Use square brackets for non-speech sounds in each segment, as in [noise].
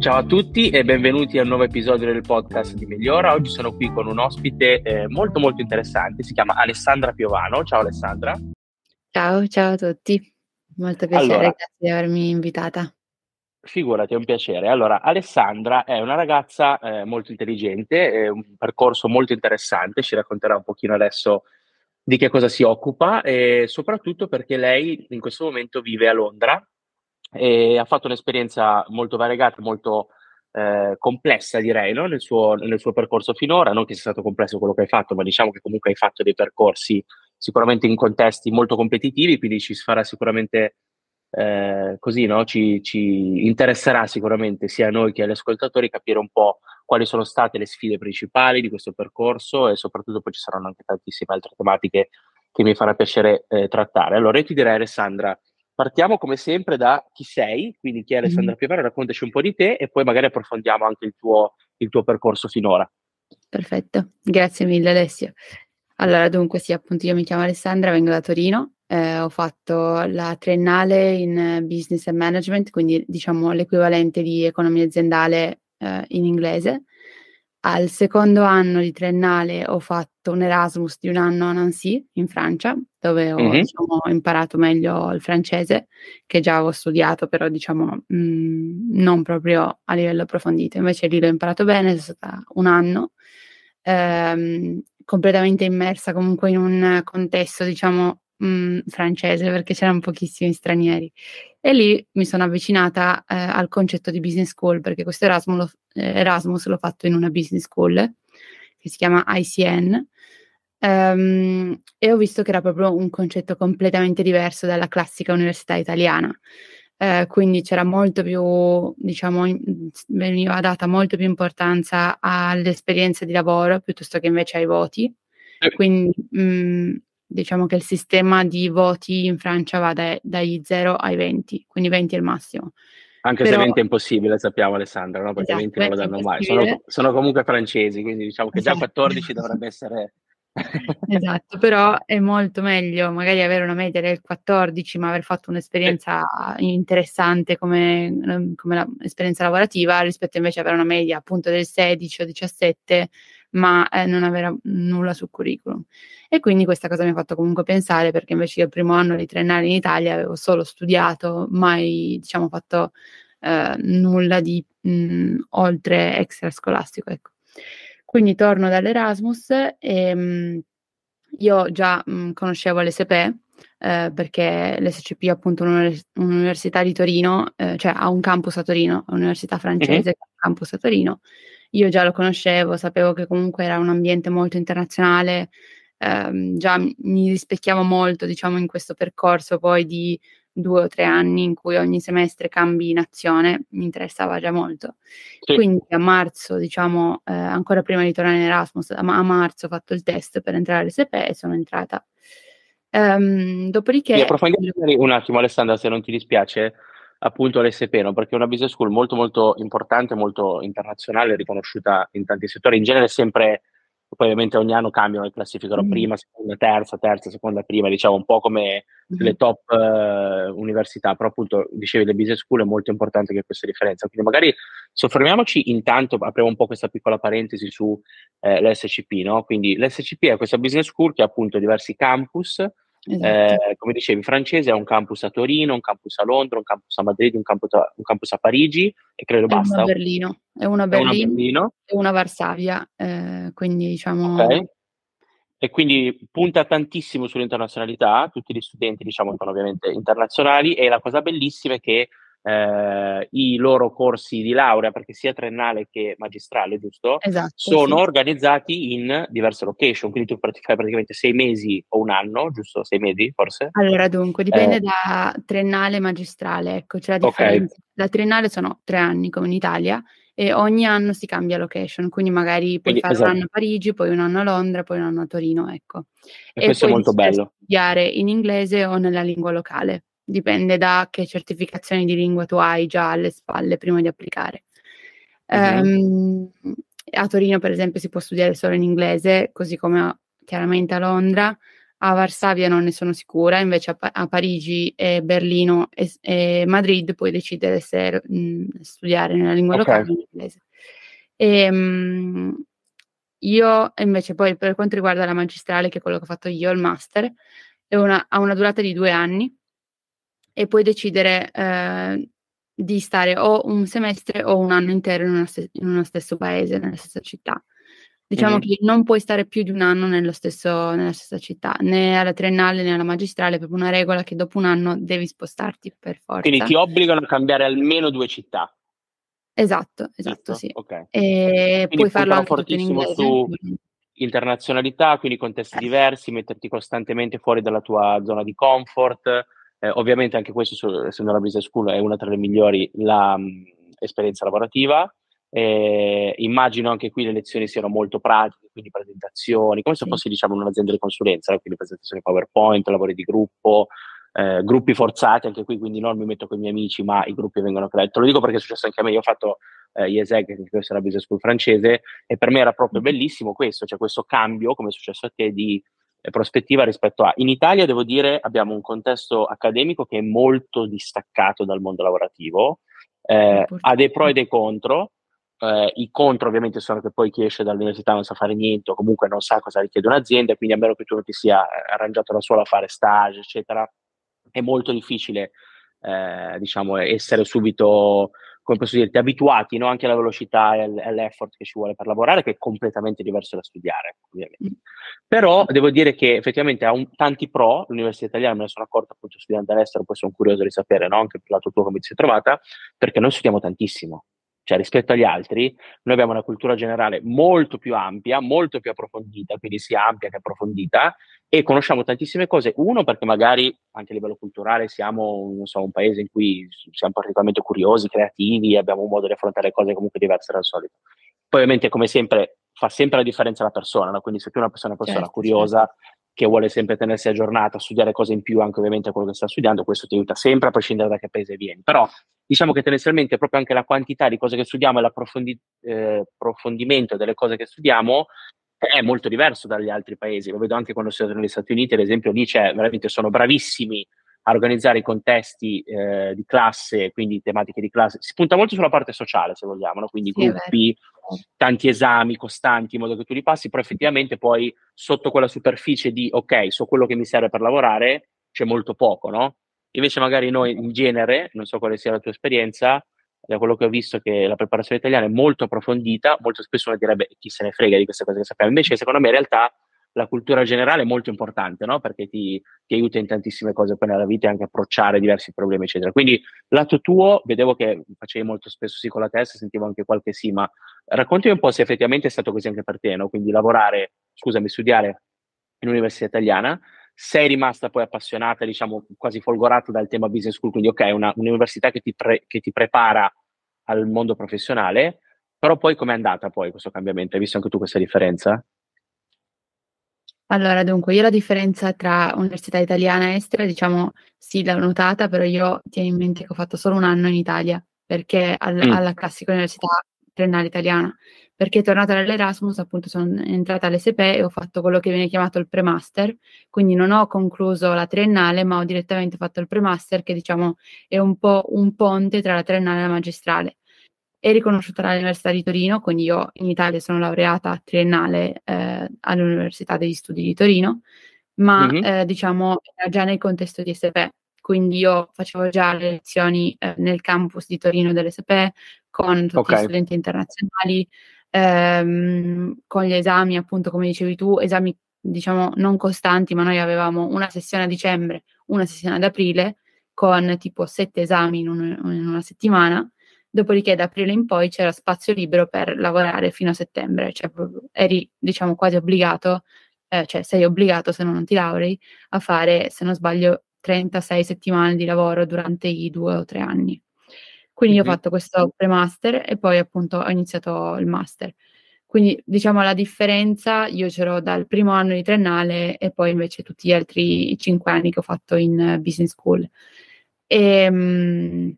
Ciao a tutti e benvenuti al nuovo episodio del podcast di Migliora. Oggi sono qui con un ospite eh, molto molto interessante, si chiama Alessandra Piovano. Ciao Alessandra. Ciao, ciao a tutti. Molto piacere, Allora, grazie di avermi invitata. figurati, è un piacere. Allora, Alessandra è una ragazza eh, molto intelligente, un percorso molto interessante, ci racconterà un pochino adesso di che cosa si occupa e soprattutto perché lei in questo momento vive a Londra e ha fatto un'esperienza molto variegata, molto eh, complessa, direi, no? nel, suo, nel suo percorso finora. Non che sia stato complesso quello che hai fatto, ma diciamo che comunque hai fatto dei percorsi sicuramente in contesti molto competitivi, quindi ci farà sicuramente eh, così, no? Ci, ci interesserà sicuramente sia a noi che agli ascoltatori capire un po' quali sono state le sfide principali di questo percorso e soprattutto poi ci saranno anche tantissime altre tematiche che mi farà piacere eh, trattare. Allora, io ti direi, Alessandra, partiamo come sempre da chi sei, quindi chi è. Alessandra Piovano, raccontaci un po' di te e poi magari approfondiamo anche il tuo, il tuo percorso finora. Perfetto, grazie mille Alessio. Allora, dunque sì, appunto io mi chiamo Alessandra, vengo da Torino, eh, ho fatto la triennale in eh, Business and Management, quindi diciamo l'equivalente di economia aziendale eh, in inglese. Al secondo anno di triennale ho fatto un Erasmus di un anno a Nancy, in Francia, dove ho Mhm. diciamo, imparato meglio il francese, che già avevo studiato, però diciamo mh, non proprio a livello approfondito. Invece lì l'ho imparato bene, è stata un anno ehm, completamente immersa comunque in un contesto, diciamo, mh, francese, perché c'erano pochissimi stranieri. E lì mi sono avvicinata eh, al concetto di business school, perché questo Erasmus, l'ho- eh, Erasmus l'ho fatto in una business school che si chiama ICN. ehm, e ho visto che era proprio un concetto completamente diverso dalla classica università italiana. Eh, quindi c'era molto più, diciamo, in- veniva data molto più importanza alle esperienze di lavoro piuttosto che invece ai voti. Eh, Quindi mh, diciamo che il sistema di voti in Francia va dai, dai 0 ai 20, quindi 20 è il massimo. Anche se Però 20 è impossibile, sappiamo Alessandra, no? Perché esatto, 20 non lo 20 è danno mai. Sono, sono comunque francesi, quindi diciamo che già Esatto. 14 dovrebbe essere... [laughs] Esatto, però è molto meglio magari avere una media del 14, ma aver fatto un'esperienza interessante come, ehm, come la- esperienza lavorativa rispetto invece a avere una media appunto del 16 o 17, ma eh, non avere nulla sul curriculum. E quindi questa cosa mi ha fatto comunque pensare, perché invece io il primo anno di triennale in Italia avevo solo studiato, mai diciamo fatto eh, nulla di mh, oltre extrascolastico, ecco. Quindi torno dall'Erasmus e mh, io già mh, conoscevo l'SP eh, perché l'SCP è appunto un'univers- un'università di Torino, eh, cioè ha un campus a Torino, è un'università francese un campus a Torino. Io già lo conoscevo, sapevo che comunque era un ambiente molto internazionale, ehm, già mi mi rispecchiavo molto, diciamo, in questo percorso poi di due o tre anni in cui ogni semestre cambi nazione, mi interessava già molto. Sì. Quindi a marzo, diciamo, eh, ancora prima di tornare in Erasmus, a, a marzo ho fatto il test per entrare all'SP e sono entrata. Sì, dopodiché, approfondiamo magari un attimo Alessandra, se non ti dispiace, appunto l'SP, no? Perché è una business school molto molto importante, molto internazionale, riconosciuta in tanti settori. In genere sempre, poi ovviamente ogni anno cambiano le classificano Mhm. prima, seconda, terza, terza, seconda, prima, diciamo un po' come le Mhm. top eh, università, però appunto dicevi le business school è molto importante che questa differenza. Quindi magari soffermiamoci intanto, apriamo un po' questa piccola parentesi su eh, l'SCP, no? Quindi l'SCP è questa business school che ha appunto diversi campus esatto, eh, come dicevi, francese ha un campus a Torino, un campus a Londra, un campus a Madrid, un campus a, un campus a Parigi e credo e uno a basta. Berlino, e uno a E una a Berlino Berlino, e uno a Varsavia, eh, quindi diciamo, ok? E quindi punta tantissimo sull'internazionalità, tutti gli studenti diciamo sono ovviamente internazionali e la cosa bellissima è che eh, i loro corsi di laurea, perché sia triennale che magistrale, giusto? esatto, Sono sì. organizzati in diverse location, quindi tu fai praticamente sei mesi o un anno, giusto? Sei mesi forse? Allora, dunque, dipende Eh, da triennale e magistrale, ecco, c'è la differenza. La triennale sono tre anni, come in Italia, e ogni anno si cambia location, quindi magari puoi quindi fare un esatto, anno a Parigi, poi un anno a Londra, poi un anno a Torino, ecco. e E questo è molto bello. studiare in inglese o nella lingua locale, dipende da che certificazioni di lingua tu hai già alle spalle prima di applicare. Mhm. Ehm, a Torino, per esempio, si può studiare solo in inglese, così come a- chiaramente a Londra. A Varsavia non ne sono sicura, invece a, pa- a Parigi, e Berlino e, e, Madrid puoi decidere se mh, studiare nella lingua okay. locale o in inglese. E, mh, io invece poi per quanto riguarda la magistrale, che è quello che ho fatto io, il master, una, ha una durata di due anni e puoi decidere eh, di stare o un semestre o un anno intero in, st- in uno stesso paese, nella stessa città. Diciamo mm-hmm. che non puoi stare più di un anno stesso, nella stessa città, né alla triennale né alla magistrale, è proprio una regola che dopo un anno devi spostarti per forza. Quindi ti obbligano a cambiare almeno due città. Esatto, esatto, sì. Okay. E quindi puoi farlo anche fortissimo su internazionalità, quindi contesti diversi, metterti costantemente fuori dalla tua zona di comfort. Eh, ovviamente anche questo, su, essendo la business school, è una tra le migliori, l'esperienza lavorativa. Eh, immagino anche qui le lezioni siano molto pratiche, quindi presentazioni, come se fossi diciamo un'azienda di consulenza, quindi presentazioni PowerPoint, lavori di gruppo, eh, gruppi forzati, anche qui quindi non mi metto con i miei amici, ma i gruppi vengono creati. Te lo dico perché è successo anche a me, io ho fatto eh, IESEG, che è la business school francese, e per me era proprio bellissimo questo, cioè questo cambio, come è successo a te, di eh, prospettiva rispetto a... In Italia, devo dire, abbiamo un contesto accademico che è molto distaccato dal mondo lavorativo, eh, ha dei pro e dei contro, eh, I contro ovviamente sono che poi chi esce dall'università non sa fare niente o comunque non sa cosa richiede un'azienda, quindi a meno che tu non ti sia eh, arrangiato da solo a fare stage, eccetera, è molto difficile eh, diciamo, essere subito, come posso dirti, abituati no? anche alla velocità e all'effort che ci vuole per lavorare, che è completamente diverso da studiare, ovviamente. Mm. Però devo dire che effettivamente ha un, tanti pro, l'università italiana me ne sono accorto appunto studiando all'estero, poi sono curioso di sapere no? anche per lato tuo come ti sei trovata, perché noi studiamo tantissimo. Cioè, rispetto agli altri, noi abbiamo una cultura generale molto più ampia, molto più approfondita, quindi sia ampia che approfondita, e conosciamo tantissime cose. Uno, perché magari anche a livello culturale siamo so, un paese in cui siamo particolarmente curiosi, creativi, abbiamo un modo di affrontare le cose comunque diverse dal solito. Poi, ovviamente, come sempre, fa sempre la differenza la persona, no? quindi se tu una persona, una persona certo, curiosa, certo che vuole sempre tenersi aggiornata, studiare cose in più anche ovviamente a quello che sta studiando, questo ti aiuta sempre a prescindere da che paese vieni. Però diciamo che tendenzialmente proprio anche la quantità di cose che studiamo e l'approfondimento eh, delle cose che studiamo è molto diverso dagli altri paesi. Lo vedo anche quando sono negli Stati Uniti, ad esempio, lì c'è veramente sono bravissimi a organizzare i contesti eh, di classe, quindi tematiche di classe. Si punta molto sulla parte sociale, se vogliamo, no? quindi sì, gruppi, tanti esami costanti in modo che tu li passi, però effettivamente poi sotto quella superficie di ok, so quello che mi serve per lavorare, c'è molto poco, no? Invece magari noi in genere, non so quale sia la tua esperienza, da quello che ho visto che la preparazione italiana è molto approfondita, molto spesso uno direbbe chi se ne frega di queste cose che sappiamo, invece secondo me in realtà la cultura generale è molto importante, no? Perché ti, ti, aiuta in tantissime cose poi nella vita e anche approcciare diversi problemi, eccetera. Quindi, lato tuo, vedevo che facevi molto spesso sì con la testa, sentivo anche qualche sì, ma raccontami un po' se effettivamente è stato così anche per te, no? Quindi lavorare, scusami, studiare in università italiana, sei rimasta poi appassionata, diciamo, quasi folgorata dal tema business school, quindi ok, una, un'università che ti, pre, che ti prepara al mondo professionale, però poi com'è andata poi questo cambiamento? Hai visto anche tu questa differenza? Allora, dunque, io la differenza tra università italiana e estera, diciamo, sì, l'ho notata, però io tieni in mente che ho fatto solo un anno in Italia, perché al, mm. alla classica università triennale italiana, perché tornata dall'Erasmus, appunto, sono entrata all'SP e ho fatto quello che viene chiamato il pre-master, quindi non ho concluso la triennale, ma ho direttamente fatto il pre-master, che diciamo è un po' un ponte tra la triennale e la magistrale è riconosciuta dall'Università di Torino, quindi io in Italia sono laureata triennale eh, all'Università degli Studi di Torino, ma mm-hmm. eh, diciamo era già nel contesto di SP, quindi io facevo già le lezioni eh, nel campus di Torino dell'SP con tutti okay. gli studenti internazionali, ehm, con gli esami appunto come dicevi tu, esami diciamo non costanti, ma noi avevamo una sessione a dicembre, una sessione ad aprile con tipo sette esami in, un, in una settimana dopodiché da aprile in poi c'era spazio libero per lavorare fino a settembre, cioè eri diciamo quasi obbligato, eh, cioè sei obbligato se no non ti laurei, a fare, se non sbaglio, 36 settimane di lavoro durante i due o tre anni. Quindi mm-hmm. io ho fatto questo pre-master e poi appunto ho iniziato il master. Quindi diciamo la differenza, io c'ero dal primo anno di triennale e poi invece tutti gli altri cinque anni che ho fatto in business school. E, ehm,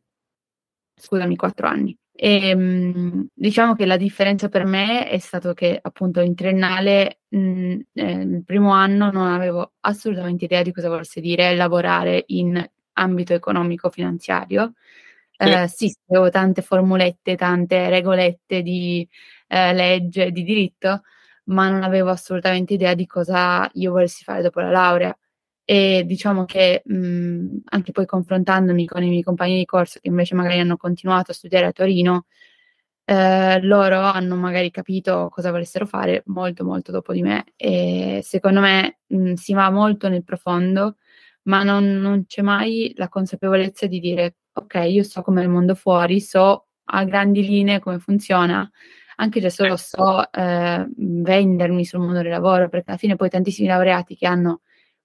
scusami, quattro anni. E, ehm, diciamo che la differenza per me è stato che appunto in triennale mh, eh, il primo anno non avevo assolutamente idea di cosa volesse dire lavorare in ambito economico-finanziario. Eh, sì, avevo tante formulette, tante regolette di eh, legge, di diritto, ma non avevo assolutamente idea di cosa io volessi fare dopo la laurea. E diciamo che mh, anche poi confrontandomi con i miei compagni di corso che invece magari hanno continuato a studiare a Torino, eh, loro hanno magari capito cosa volessero fare molto molto dopo di me. E secondo me mh, si va molto nel profondo, ma non, non c'è mai la consapevolezza di dire ok, io so come è il mondo fuori, so a grandi linee come funziona, anche se solo so eh, vendermi sul mondo del lavoro, perché alla fine poi tantissimi laureati che hanno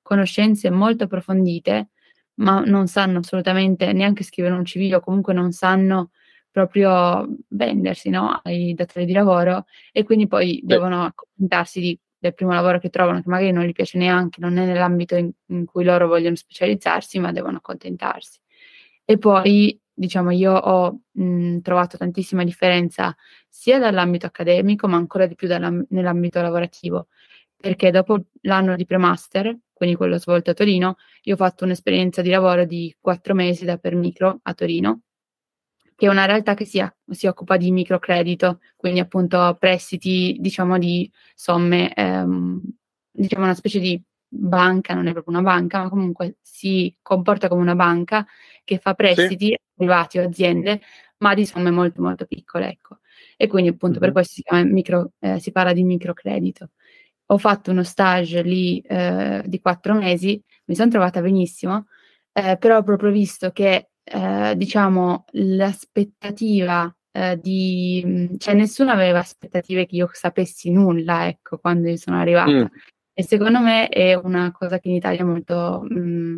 conoscenze molto approfondite, ma non sanno assolutamente neanche scrivere un CV o comunque non sanno proprio vendersi no? ai datori di lavoro e quindi poi Beh. devono accontentarsi di, del primo lavoro che trovano, che magari non gli piace neanche, non è nell'ambito in, in cui loro vogliono specializzarsi, ma devono accontentarsi. E poi, diciamo, io ho mh, trovato tantissima differenza sia dall'ambito accademico, ma ancora di più nell'ambito lavorativo, perché dopo l'anno di pre-master, quindi quello svolto a Torino, io ho fatto un'esperienza di lavoro di quattro mesi da per micro a Torino, che è una realtà che si, si occupa di microcredito, quindi appunto prestiti, diciamo, di somme, ehm, diciamo una specie di banca, non è proprio una banca, ma comunque si comporta come una banca che fa prestiti sì. a privati o aziende, ma di somme molto molto piccole, ecco. E quindi appunto mm-hmm. per questo si, micro, eh, si, parla di microcredito. Ho fatto uno stage lì eh, di quattro mesi, mi sono trovata benissimo, eh, però ho proprio visto che, eh, diciamo, l'aspettativa eh, di... cioè nessuno aveva aspettative che io sapessi nulla, ecco, quando io sono arrivata. Mm. E secondo me è una cosa che in Italia molto, mh, mm,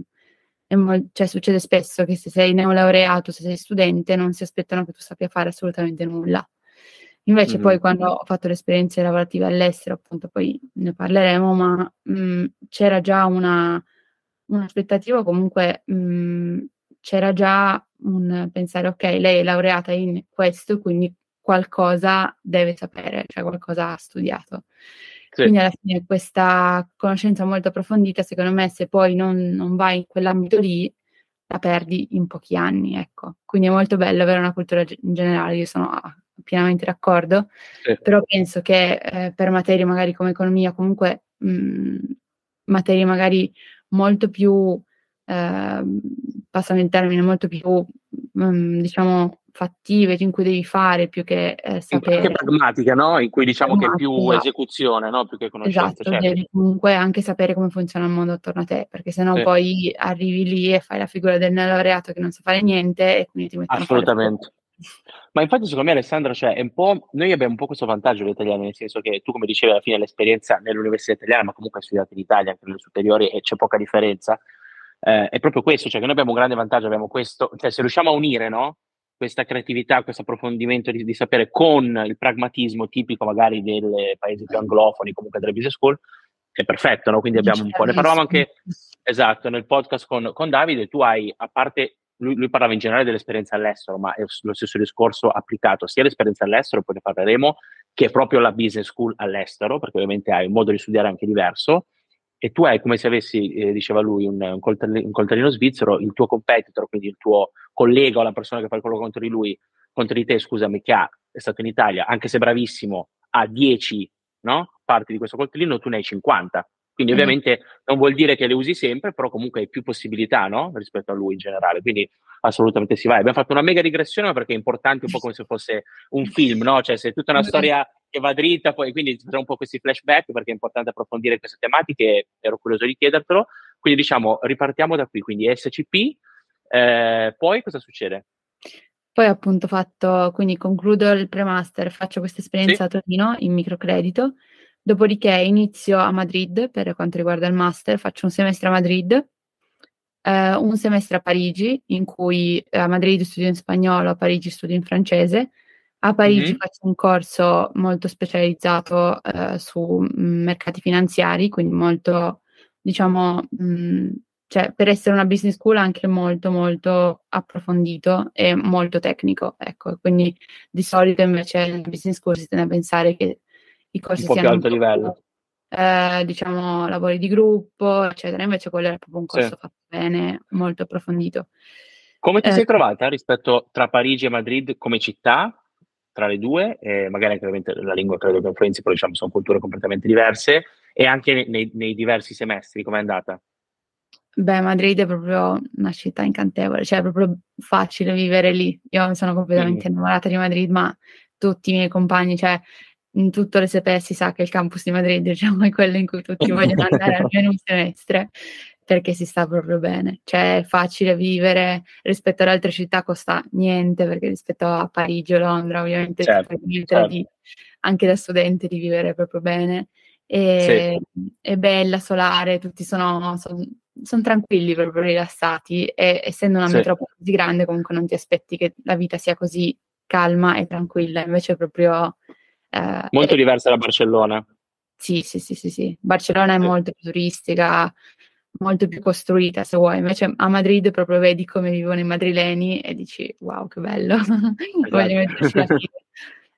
è mol- cioè succede spesso che se sei neolaureato, se sei studente, non si aspettano che tu sappia fare assolutamente nulla. Invece mm-hmm. poi quando ho fatto le esperienze lavorative all'estero, appunto poi ne parleremo, ma mh, mm, c'era già una, un'aspettativa, comunque mh, mm, c'era già un pensare, ok, lei è laureata in questo, quindi qualcosa deve sapere, cioè qualcosa ha studiato. Sì. Quindi alla fine questa conoscenza molto approfondita, secondo me, se poi non, non vai in quell'ambito lì, la perdi in pochi anni, ecco. Quindi è molto bello avere una cultura in generale, io sono pienamente d'accordo, sì. però penso che eh, per materie magari come economia, comunque mh, materie magari molto più, eh, passami il termine, molto più, mh, diciamo, fattive in cui devi fare più che eh, sapere. Anche pragmatica, no? In cui diciamo che è più esecuzione, no? Più che conoscenza. Esatto, certo. devi comunque anche sapere come funziona il mondo attorno a te, perché sennò sì. poi arrivi lì e fai la figura del laureato che non sa fare niente e quindi ti metti Assolutamente. Ma infatti secondo me Alessandra, cioè, è un po', noi abbiamo un po' questo vantaggio gli italiani, nel senso che tu come dicevi alla fine l'esperienza nell'università italiana, ma comunque hai studiato in Italia, anche nelle superiori e c'è poca differenza, eh, è proprio questo, cioè che noi abbiamo un grande vantaggio, abbiamo questo, cioè se riusciamo a unire, no? questa creatività, questo approfondimento di, di, sapere con il pragmatismo tipico magari dei paesi più anglofoni, comunque delle business school, è perfetto, no? Quindi abbiamo un po'. Ne parlavamo anche, esatto, nel podcast con, con Davide, tu hai, a parte, lui, lui, parlava in generale dell'esperienza all'estero, ma è lo stesso discorso applicato sia all'esperienza all'estero, poi ne parleremo, che proprio la business school all'estero, perché ovviamente hai un modo di studiare anche diverso, e tu hai come se avessi, eh, diceva lui, un, un, coltellino, un, coltellino, svizzero, il tuo competitor, quindi il tuo collega o la persona che fa il colloquio contro di lui, contro di te, scusami, che ha, è stato in Italia, anche se bravissimo, ha 10 no? parti di questo coltellino, tu ne hai 50. Quindi ovviamente non vuol dire che le usi sempre, però comunque hai più possibilità no? rispetto a lui in generale. Quindi assolutamente si va. Abbiamo fatto una mega digressione perché è importante un po' come se fosse un film, no? Cioè se è tutta una storia che va dritta, poi quindi ci un po' questi flashback perché è importante approfondire queste tematiche, ero curioso di chiedertelo. Quindi diciamo, ripartiamo da qui, quindi SCP, eh, poi cosa succede? Poi appunto fatto, quindi concludo il pre-master, faccio questa esperienza sì. a Torino in microcredito, dopodiché inizio a Madrid per quanto riguarda il master, faccio un semestre a Madrid, eh, un semestre a Parigi, in cui a Madrid studio in spagnolo, a Parigi studio in francese, a Parigi mm-hmm. faccio un corso molto specializzato eh, su mm, mercati finanziari, quindi molto, diciamo, mh, mm, cioè per essere una business school anche molto molto approfondito e molto tecnico, ecco, quindi di solito invece nella business school si tende a pensare che i corsi un po' più alto livello. eh, diciamo lavori di gruppo, eccetera. Invece quello era proprio un corso sì. fatto bene, molto approfondito. Come ti eh, sei trovata rispetto tra Parigi e Madrid come città, tra le due? Eh, magari anche la lingua credo che influenzi, però diciamo sono culture completamente diverse, e anche nei, nei diversi semestri, com'è andata? Beh, Madrid è proprio una città incantevole, cioè è proprio facile vivere lì. Io sono completamente mm. innamorata di Madrid, ma tutti i miei compagni, cioè in tutto l'SP si sa che il campus di Madrid diciamo, è quello in cui tutti vogliono andare [laughs] almeno un semestre perché si sta proprio bene. Cioè è facile vivere rispetto alle altre città, costa niente perché rispetto a Parigi o Londra ovviamente certo, certo. Di, anche da studente di vivere proprio bene. E, sì. È bella, solare, tutti sono, sono, sono, tranquilli, proprio rilassati e essendo una sì. metropoli così grande comunque non ti aspetti che la vita sia così calma e tranquilla, invece proprio eh, molto diversa da Barcellona. Sì, sì, sì, sì, sì. Barcellona è molto più turistica, molto più costruita, se vuoi. Invece a Madrid proprio vedi come vivono i madrileni e dici wow, che bello, [laughs] esatto. voglio metterci la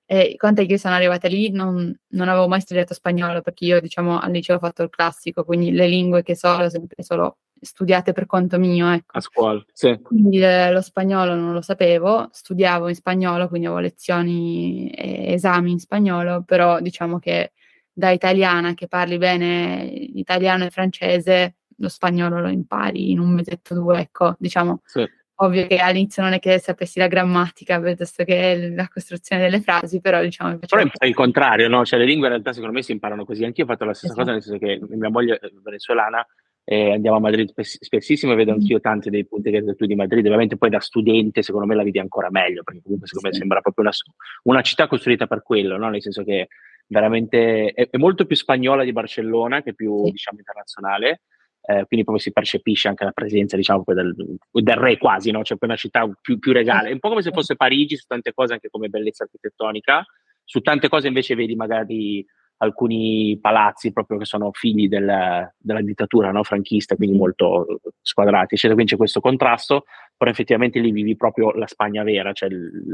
E conta che io sono arrivata lì, non, non, avevo mai studiato spagnolo perché io, diciamo, al liceo ho fatto il classico, quindi le lingue che so ho sempre solo studiate per conto mio. Ecco. A scuola, sì. Quindi eh, lo spagnolo non lo sapevo, studiavo in spagnolo, quindi avevo lezioni e esami in spagnolo, però diciamo che da italiana che parli bene italiano e francese, lo spagnolo lo impari in un mesetto o due, ecco, diciamo. Sì. Ovvio che all'inizio non è che sapessi la grammatica piuttosto che la costruzione delle frasi, però diciamo... Però è il contrario, no? Cioè le lingue in realtà secondo me si imparano così. Anch'io ho fatto la stessa esatto. cosa, nel senso che mia moglie è venezuelana eh, andiamo a Madrid spess- spessissimo e vedo mm. anch'io tanti dei punti che hai detto tu di Madrid, ovviamente poi da studente secondo me la vedi ancora meglio, perché comunque secondo sì. me sembra proprio una, una, città costruita per quello, no? nel senso che veramente è, è, molto più spagnola di Barcellona che più sì. diciamo internazionale, eh, quindi proprio si percepisce anche la presenza diciamo del, del re quasi, no? cioè poi una città più, più regale, è un po' come se fosse Parigi su tante cose anche come bellezza architettonica, su tante cose invece vedi magari alcuni palazzi proprio che sono figli del, della dittatura no? franchista, quindi molto squadrati, eccetera. Quindi c'è questo contrasto, però effettivamente lì vivi proprio la Spagna vera, cioè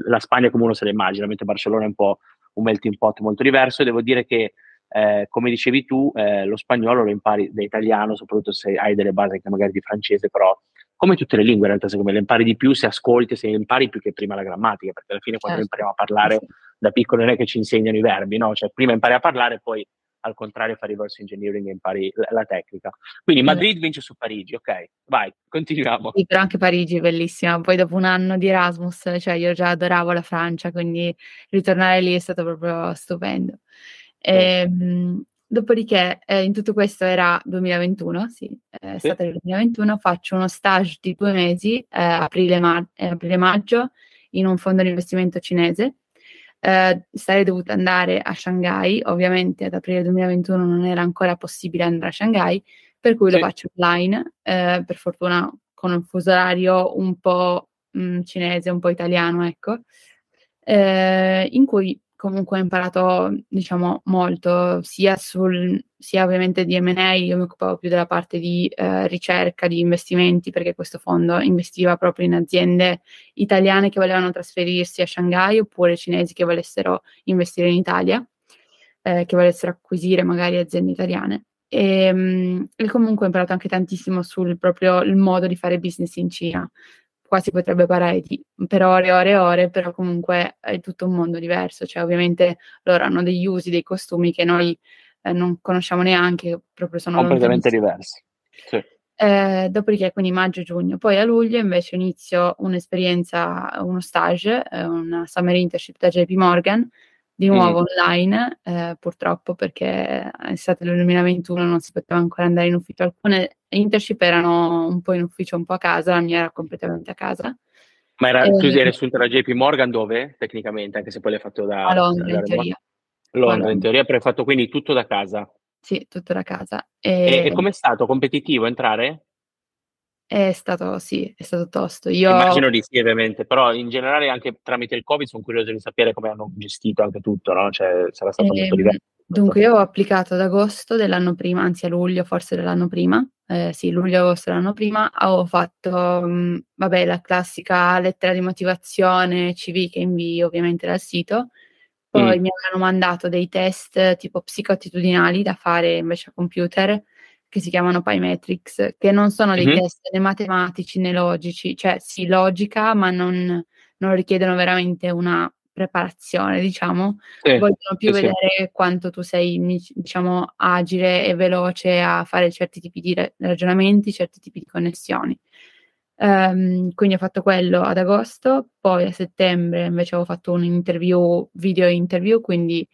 la Spagna come uno se la immagina, mentre Barcellona è un po' un melting pot molto diverso e devo dire che eh, come dicevi tu, eh, lo spagnolo lo impari da italiano, soprattutto se hai delle basi anche magari di francese, però come tutte le lingue in realtà secondo me le impari di più se ascolti, se impari più che prima la grammatica, perché alla fine quando certo. impariamo a parlare da piccolo non è che ci insegnano i verbi, no? Cioè prima impari a parlare poi al contrario fai reverse engineering e impari la, la, tecnica. Quindi Madrid vince su Parigi, ok, vai, continuiamo. Sì, però anche Parigi è bellissima, poi dopo un anno di Erasmus, cioè io già adoravo la Francia, quindi ritornare lì è stato proprio stupendo. E, ehm, dopodiché, eh, in tutto questo era 2021, sì, è sì. stato il 2021, faccio uno stage di due mesi, eh, aprile-maggio, eh, aprile, in un fondo di investimento cinese eh, sarei dovuta andare a Shanghai, ovviamente ad aprile 2021 non era ancora possibile andare a Shanghai, per cui sì. lo faccio online, eh, per fortuna con un fuso orario un po' mh, mm, cinese, un po' italiano, ecco, eh, in cui comunque ho imparato, diciamo, molto, sia, sul, sia ovviamente di M&A, io mi occupavo più della parte di eh, ricerca, di investimenti, perché questo fondo investiva proprio in aziende italiane che volevano trasferirsi a Shanghai oppure cinesi che volessero investire in Italia, eh, che volessero acquisire magari aziende italiane. E, mh, e comunque ho imparato anche tantissimo sul proprio modo di fare business in Cina, qua si potrebbe parlare di, per ore e ore e ore, però comunque è tutto un mondo diverso, cioè ovviamente loro hanno degli usi, dei costumi che noi eh, non conosciamo neanche, proprio sono completamente diversi. Sì. Eh, dopodiché, quindi maggio-giugno, poi a luglio invece inizio un'esperienza, uno stage, eh, una summer internship da JP Morgan, di nuovo mm. online, eh, purtroppo perché estate del 2021 non si poteva ancora andare in ufficio. Alcune internship erano un po' in ufficio, un po' a casa, la mia era completamente a casa. Ma era, tu eri assunta da JP Morgan dove tecnicamente, anche se poi l'hai fatto da... A Londra da, in teoria. Londra, Londra in teoria, però hai fatto quindi tutto da casa. Sì, tutto da casa. E, e, e com'è stato? Competitivo entrare? È stato, sì, è stato tosto. Io... Immagino di sì, ovviamente, però in generale anche tramite il Covid sono curioso di sapere come hanno gestito anche tutto, no? Cioè, sarà stato eh, molto ehm, diverso. Dunque, io ho applicato ad agosto dell'anno prima, anzi a luglio forse dell'anno prima, eh, sì, luglio-agosto dell'anno prima, ho fatto, mh, mm, vabbè, la classica lettera di motivazione CV che invii ovviamente dal sito, Poi mm. mi avevano mandato dei test tipo psicoattitudinali da fare invece a computer, che si chiamano Pymetrics, che non sono dei mm-hmm. test né matematici né logici, cioè sì, logica, ma non, non richiedono veramente una preparazione, diciamo, sì, vogliono più sì, vedere sì. quanto tu sei, diciamo, agile e veloce a fare certi tipi di ragionamenti, certi tipi di connessioni. Um, quindi ho fatto quello ad agosto, poi a settembre invece ho fatto un interview, video interview, quindi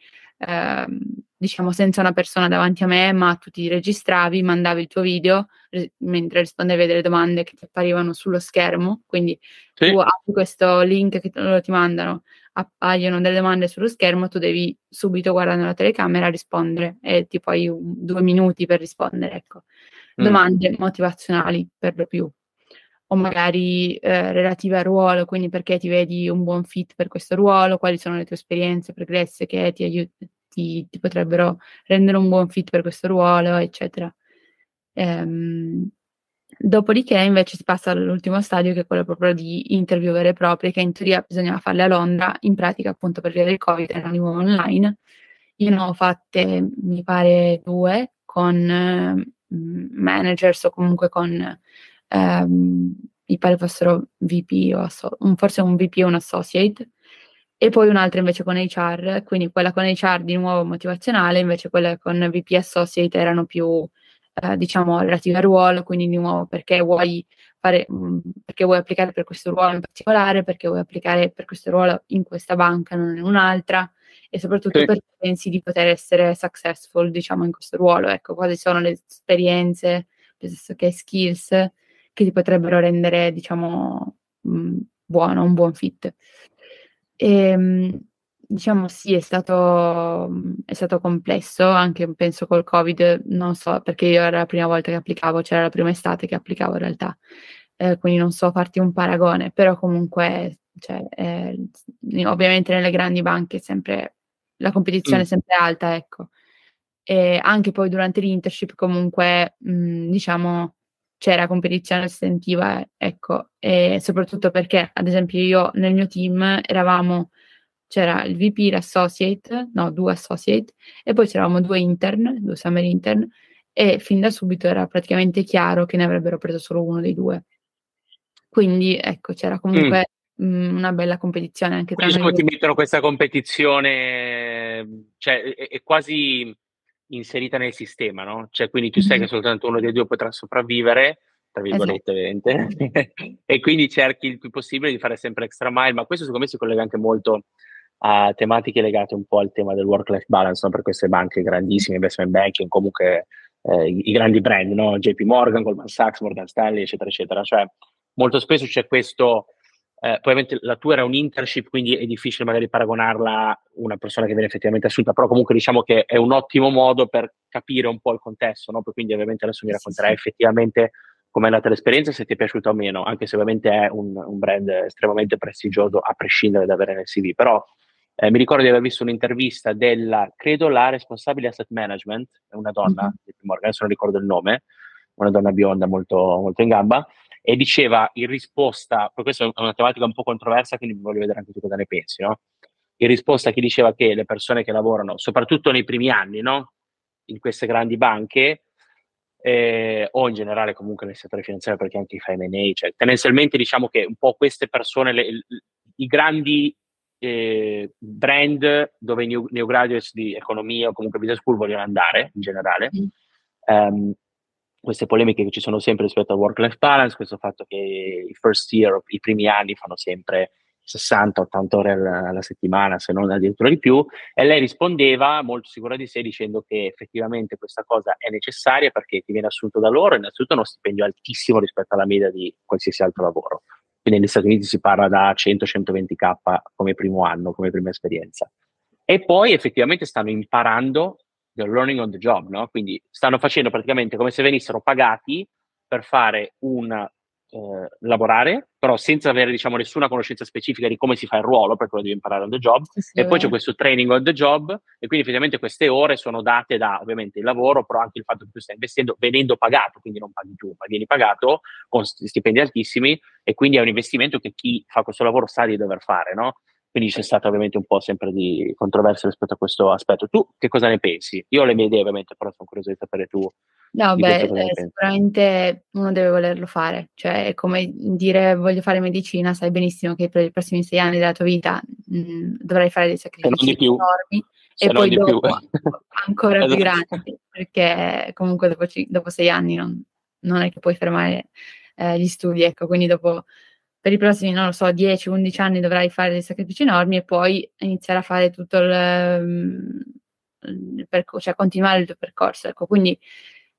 um, diciamo senza una persona davanti a me, ma tu ti registravi, mandavi il tuo video ri- mentre rispondevi a delle domande che ti apparivano sullo schermo, quindi sì. tu apri questo link che loro ti mandano, appaiono delle domande sullo schermo, tu devi subito guardando la telecamera rispondere e tipo hai un, due minuti per rispondere, ecco. Mm. Domande mm. motivazionali per lo più o magari eh, relative al ruolo, quindi perché ti vedi un buon fit per questo ruolo, quali sono le tue esperienze pregresse che ti, aiut- ti, ti potrebbero rendere un buon fit per questo ruolo, eccetera. Ehm, dopodiché invece si passa all'ultimo stadio che è quello proprio di interview vere e proprie, che in teoria bisognava farle a Londra, in pratica appunto per via del Covid erano di nuovo online. Io ne ho fatte, mi pare, due con eh, managers o comunque con ehm, mi pare fossero VP o asso- forse un VP o un associate, e poi un'altra invece con HR, quindi quella con HR di nuovo motivazionale, invece quella con VP associate erano più, eh, diciamo, relative al ruolo, quindi di nuovo perché vuoi fare, mh, mm, perché vuoi applicare per questo ruolo in particolare, perché vuoi applicare per questo ruolo in questa banca, non in un'altra, e soprattutto sì. perché pensi di poter essere successful, diciamo, in questo ruolo, ecco, quali sono le esperienze, piuttosto che skills che ti potrebbero rendere, diciamo, mh, mm, buono, un buon fit. E, ehm, diciamo sì, è stato, è stato complesso, anche penso col Covid, non so, perché io era la prima volta che applicavo, c'era la prima estate che applicavo in realtà, eh, quindi non so farti un paragone, però comunque, cioè, eh, ovviamente nelle grandi banche sempre, la competizione mm. è sempre alta, ecco. E anche poi durante l'internship comunque, mh, diciamo, c'era competizione, si sentiva, ecco, e soprattutto perché, ad esempio, io nel mio team eravamo, c'era il VP, l'associate, no, due associate, e poi c'eravamo due intern, due summer intern, e fin da subito era praticamente chiaro che ne avrebbero preso solo uno dei due. Quindi, ecco, c'era comunque mm. mh, una bella competizione anche tra Quindi, noi. Come ti mettono questa competizione, cioè, è, è quasi inserita nel sistema, no? Cioè, quindi tu sai che soltanto uno dei due potrà sopravvivere, tra virgolette, esatto. [laughs] e quindi cerchi il più possibile di fare sempre extra mile, ma questo secondo me si collega anche molto a tematiche legate un po' al tema del work-life balance, no? per queste banche grandissime, investment banking, comunque eh, i, grandi brand, no? JP Morgan, Goldman Sachs, Morgan Stanley, eccetera, eccetera. Cioè, molto spesso c'è questo eh, probabilmente la tua era un internship, quindi è difficile magari paragonarla a una persona che viene effettivamente assunta, però comunque diciamo che è un ottimo modo per capire un po' il contesto, no? quindi ovviamente adesso mi racconterai sì, sì. effettivamente com'è andata l'esperienza se ti è piaciuta o meno, anche se ovviamente è un, un brand estremamente prestigioso a prescindere da avere nel CV, però eh, mi ricordo di aver visto un'intervista della, credo la responsabile asset management, una donna, mm-hmm. adesso non ricordo il nome, una donna bionda molto, molto in gamba, e diceva in risposta, poi questa è una tematica un po' controversa, quindi voglio vedere anche tu cosa ne pensi, no? In risposta a chi diceva che le persone che lavorano, soprattutto nei primi anni, no? In queste grandi banche, eh, o in generale comunque nel settore finanziario, perché anche i fa M&A, cioè tendenzialmente diciamo che un po' queste persone, le, i grandi eh, brand dove i new, new, graduates di economia o comunque business school vogliono andare in generale, mm. um, queste polemiche che ci sono sempre rispetto al work-life balance, questo fatto che i first year, i primi anni fanno sempre 60-80 ore alla settimana, se non addirittura di più, e lei rispondeva molto sicura di sé dicendo che effettivamente questa cosa è necessaria perché ti viene assunto da loro innanzitutto uno stipendio altissimo rispetto alla media di qualsiasi altro lavoro. Quindi negli Stati Uniti si parla da 100-120k come primo anno, come prima esperienza. E poi effettivamente stanno imparando del learning on the job, no? Quindi stanno facendo praticamente come se venissero pagati per fare un eh, lavorare, però senza avere diciamo nessuna conoscenza specifica di come si fa il ruolo, perché lo devi imparare on the job, sì, e poi c'è questo training on the job, e quindi effettivamente queste ore sono date da ovviamente il lavoro, però anche il fatto che tu stai investendo venendo pagato, quindi non paghi tu, ma vieni pagato con stipendi altissimi, e quindi è un investimento che chi fa questo lavoro sa di dover fare, no? Quindi c'è stata ovviamente un po' sempre di controversia rispetto a questo aspetto. Tu che cosa ne pensi? Io ho le mie idee ovviamente, però sono curioso di sapere tu. No, beh, eh, sicuramente uno deve volerlo fare, cioè è come dire voglio fare medicina, sai benissimo che per i prossimi sei anni della tua vita mh, mm, dovrai fare dei sacrifici enormi e poi dopo [laughs] ancora più esatto. grandi, perché comunque dopo, dopo sei anni non, non, è che puoi fermare eh, gli studi, ecco, quindi dopo per i prossimi, non lo so, 10-11 anni dovrai fare dei sacrifici enormi e poi iniziare a fare tutto il, il percorso, cioè continuare il tuo percorso, ecco, quindi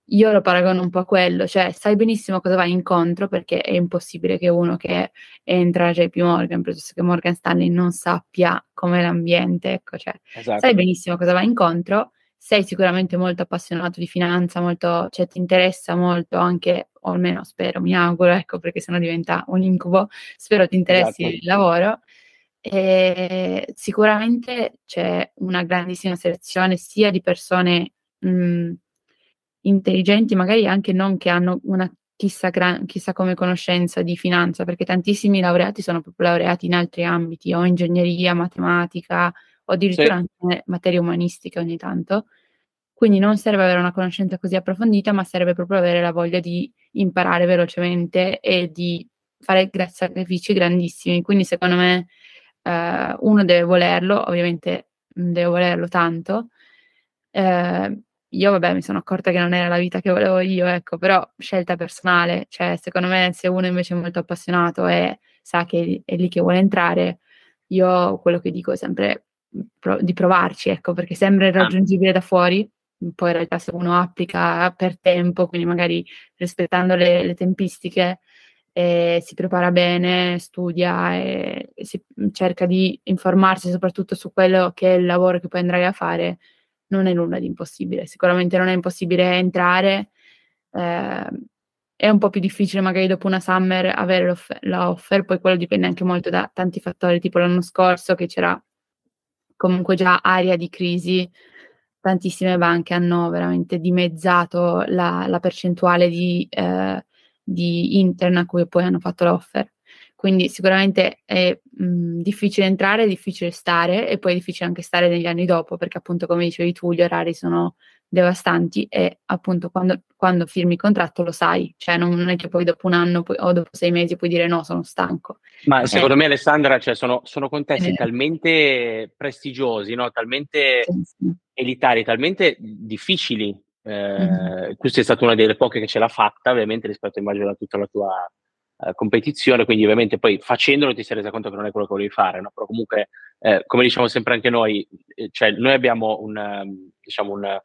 io lo paragono un po' a quello, cioè sai benissimo cosa vai incontro perché è impossibile che uno che entra a JP Morgan piuttosto che Morgan Stanley non sappia com'è l'ambiente, ecco, cioè esatto. sai benissimo cosa vai incontro, sei sicuramente molto appassionato di finanza, molto, cioè ti interessa molto anche, o almeno spero, mi auguro, ecco, perché sennò diventa un incubo, spero ti interessi esatto. il lavoro. E sicuramente c'è una grandissima selezione sia di persone mh, intelligenti, magari anche non che hanno una chissà, gran, chissà come conoscenza di finanza, perché tantissimi laureati sono proprio laureati in altri ambiti, o ingegneria, matematica, o addirittura sì. anche materie umanistiche ogni tanto. Quindi non serve avere una conoscenza così approfondita, ma serve proprio avere la voglia di imparare velocemente e di fare sacrifici grandissimi. Quindi secondo me eh, uno deve volerlo, ovviamente deve volerlo tanto, eh, io vabbè mi sono accorta che non era la vita che volevo io, ecco, però scelta personale, cioè secondo me se uno invece è molto appassionato e sa che è lì che vuole entrare, io quello che dico è sempre pro- di provarci, ecco, perché sembra ah. irraggiungibile da fuori, poi in realtà se uno applica per tempo, quindi magari rispettando le, le tempistiche, eh, si prepara bene, studia e, e si cerca di informarsi soprattutto su quello che è il lavoro che poi andrai a fare, non è nulla di impossibile. Sicuramente non è impossibile entrare, eh, è un po' più difficile magari dopo una summer avere l'offer, l'offer, poi quello dipende anche molto da tanti fattori, tipo l'anno scorso che c'era comunque già aria di crisi, tantissime banche hanno veramente dimezzato la, la percentuale di, eh, di intern a cui poi hanno fatto l'offer. Quindi sicuramente è mh, difficile entrare, è difficile stare e poi è difficile anche stare negli anni dopo perché appunto come dicevi tu gli orari sono devastanti e appunto quando, quando firmi il contratto lo sai, cioè non, non, è che poi dopo un anno poi, o dopo sei mesi puoi dire no, sono stanco. Ma eh. secondo me Alessandra, cioè sono, sono contesti eh. talmente prestigiosi, no? talmente sì, sì. elitari, talmente difficili. Eh, mm-hmm. Questa è stata una delle poche che ce l'ha fatta, ovviamente rispetto immagino a tutta la tua eh, competizione, quindi ovviamente poi facendolo ti sei resa conto che non è quello che volevi fare, no? però comunque, eh, come diciamo sempre anche noi, eh, cioè noi abbiamo un, ehm, diciamo un,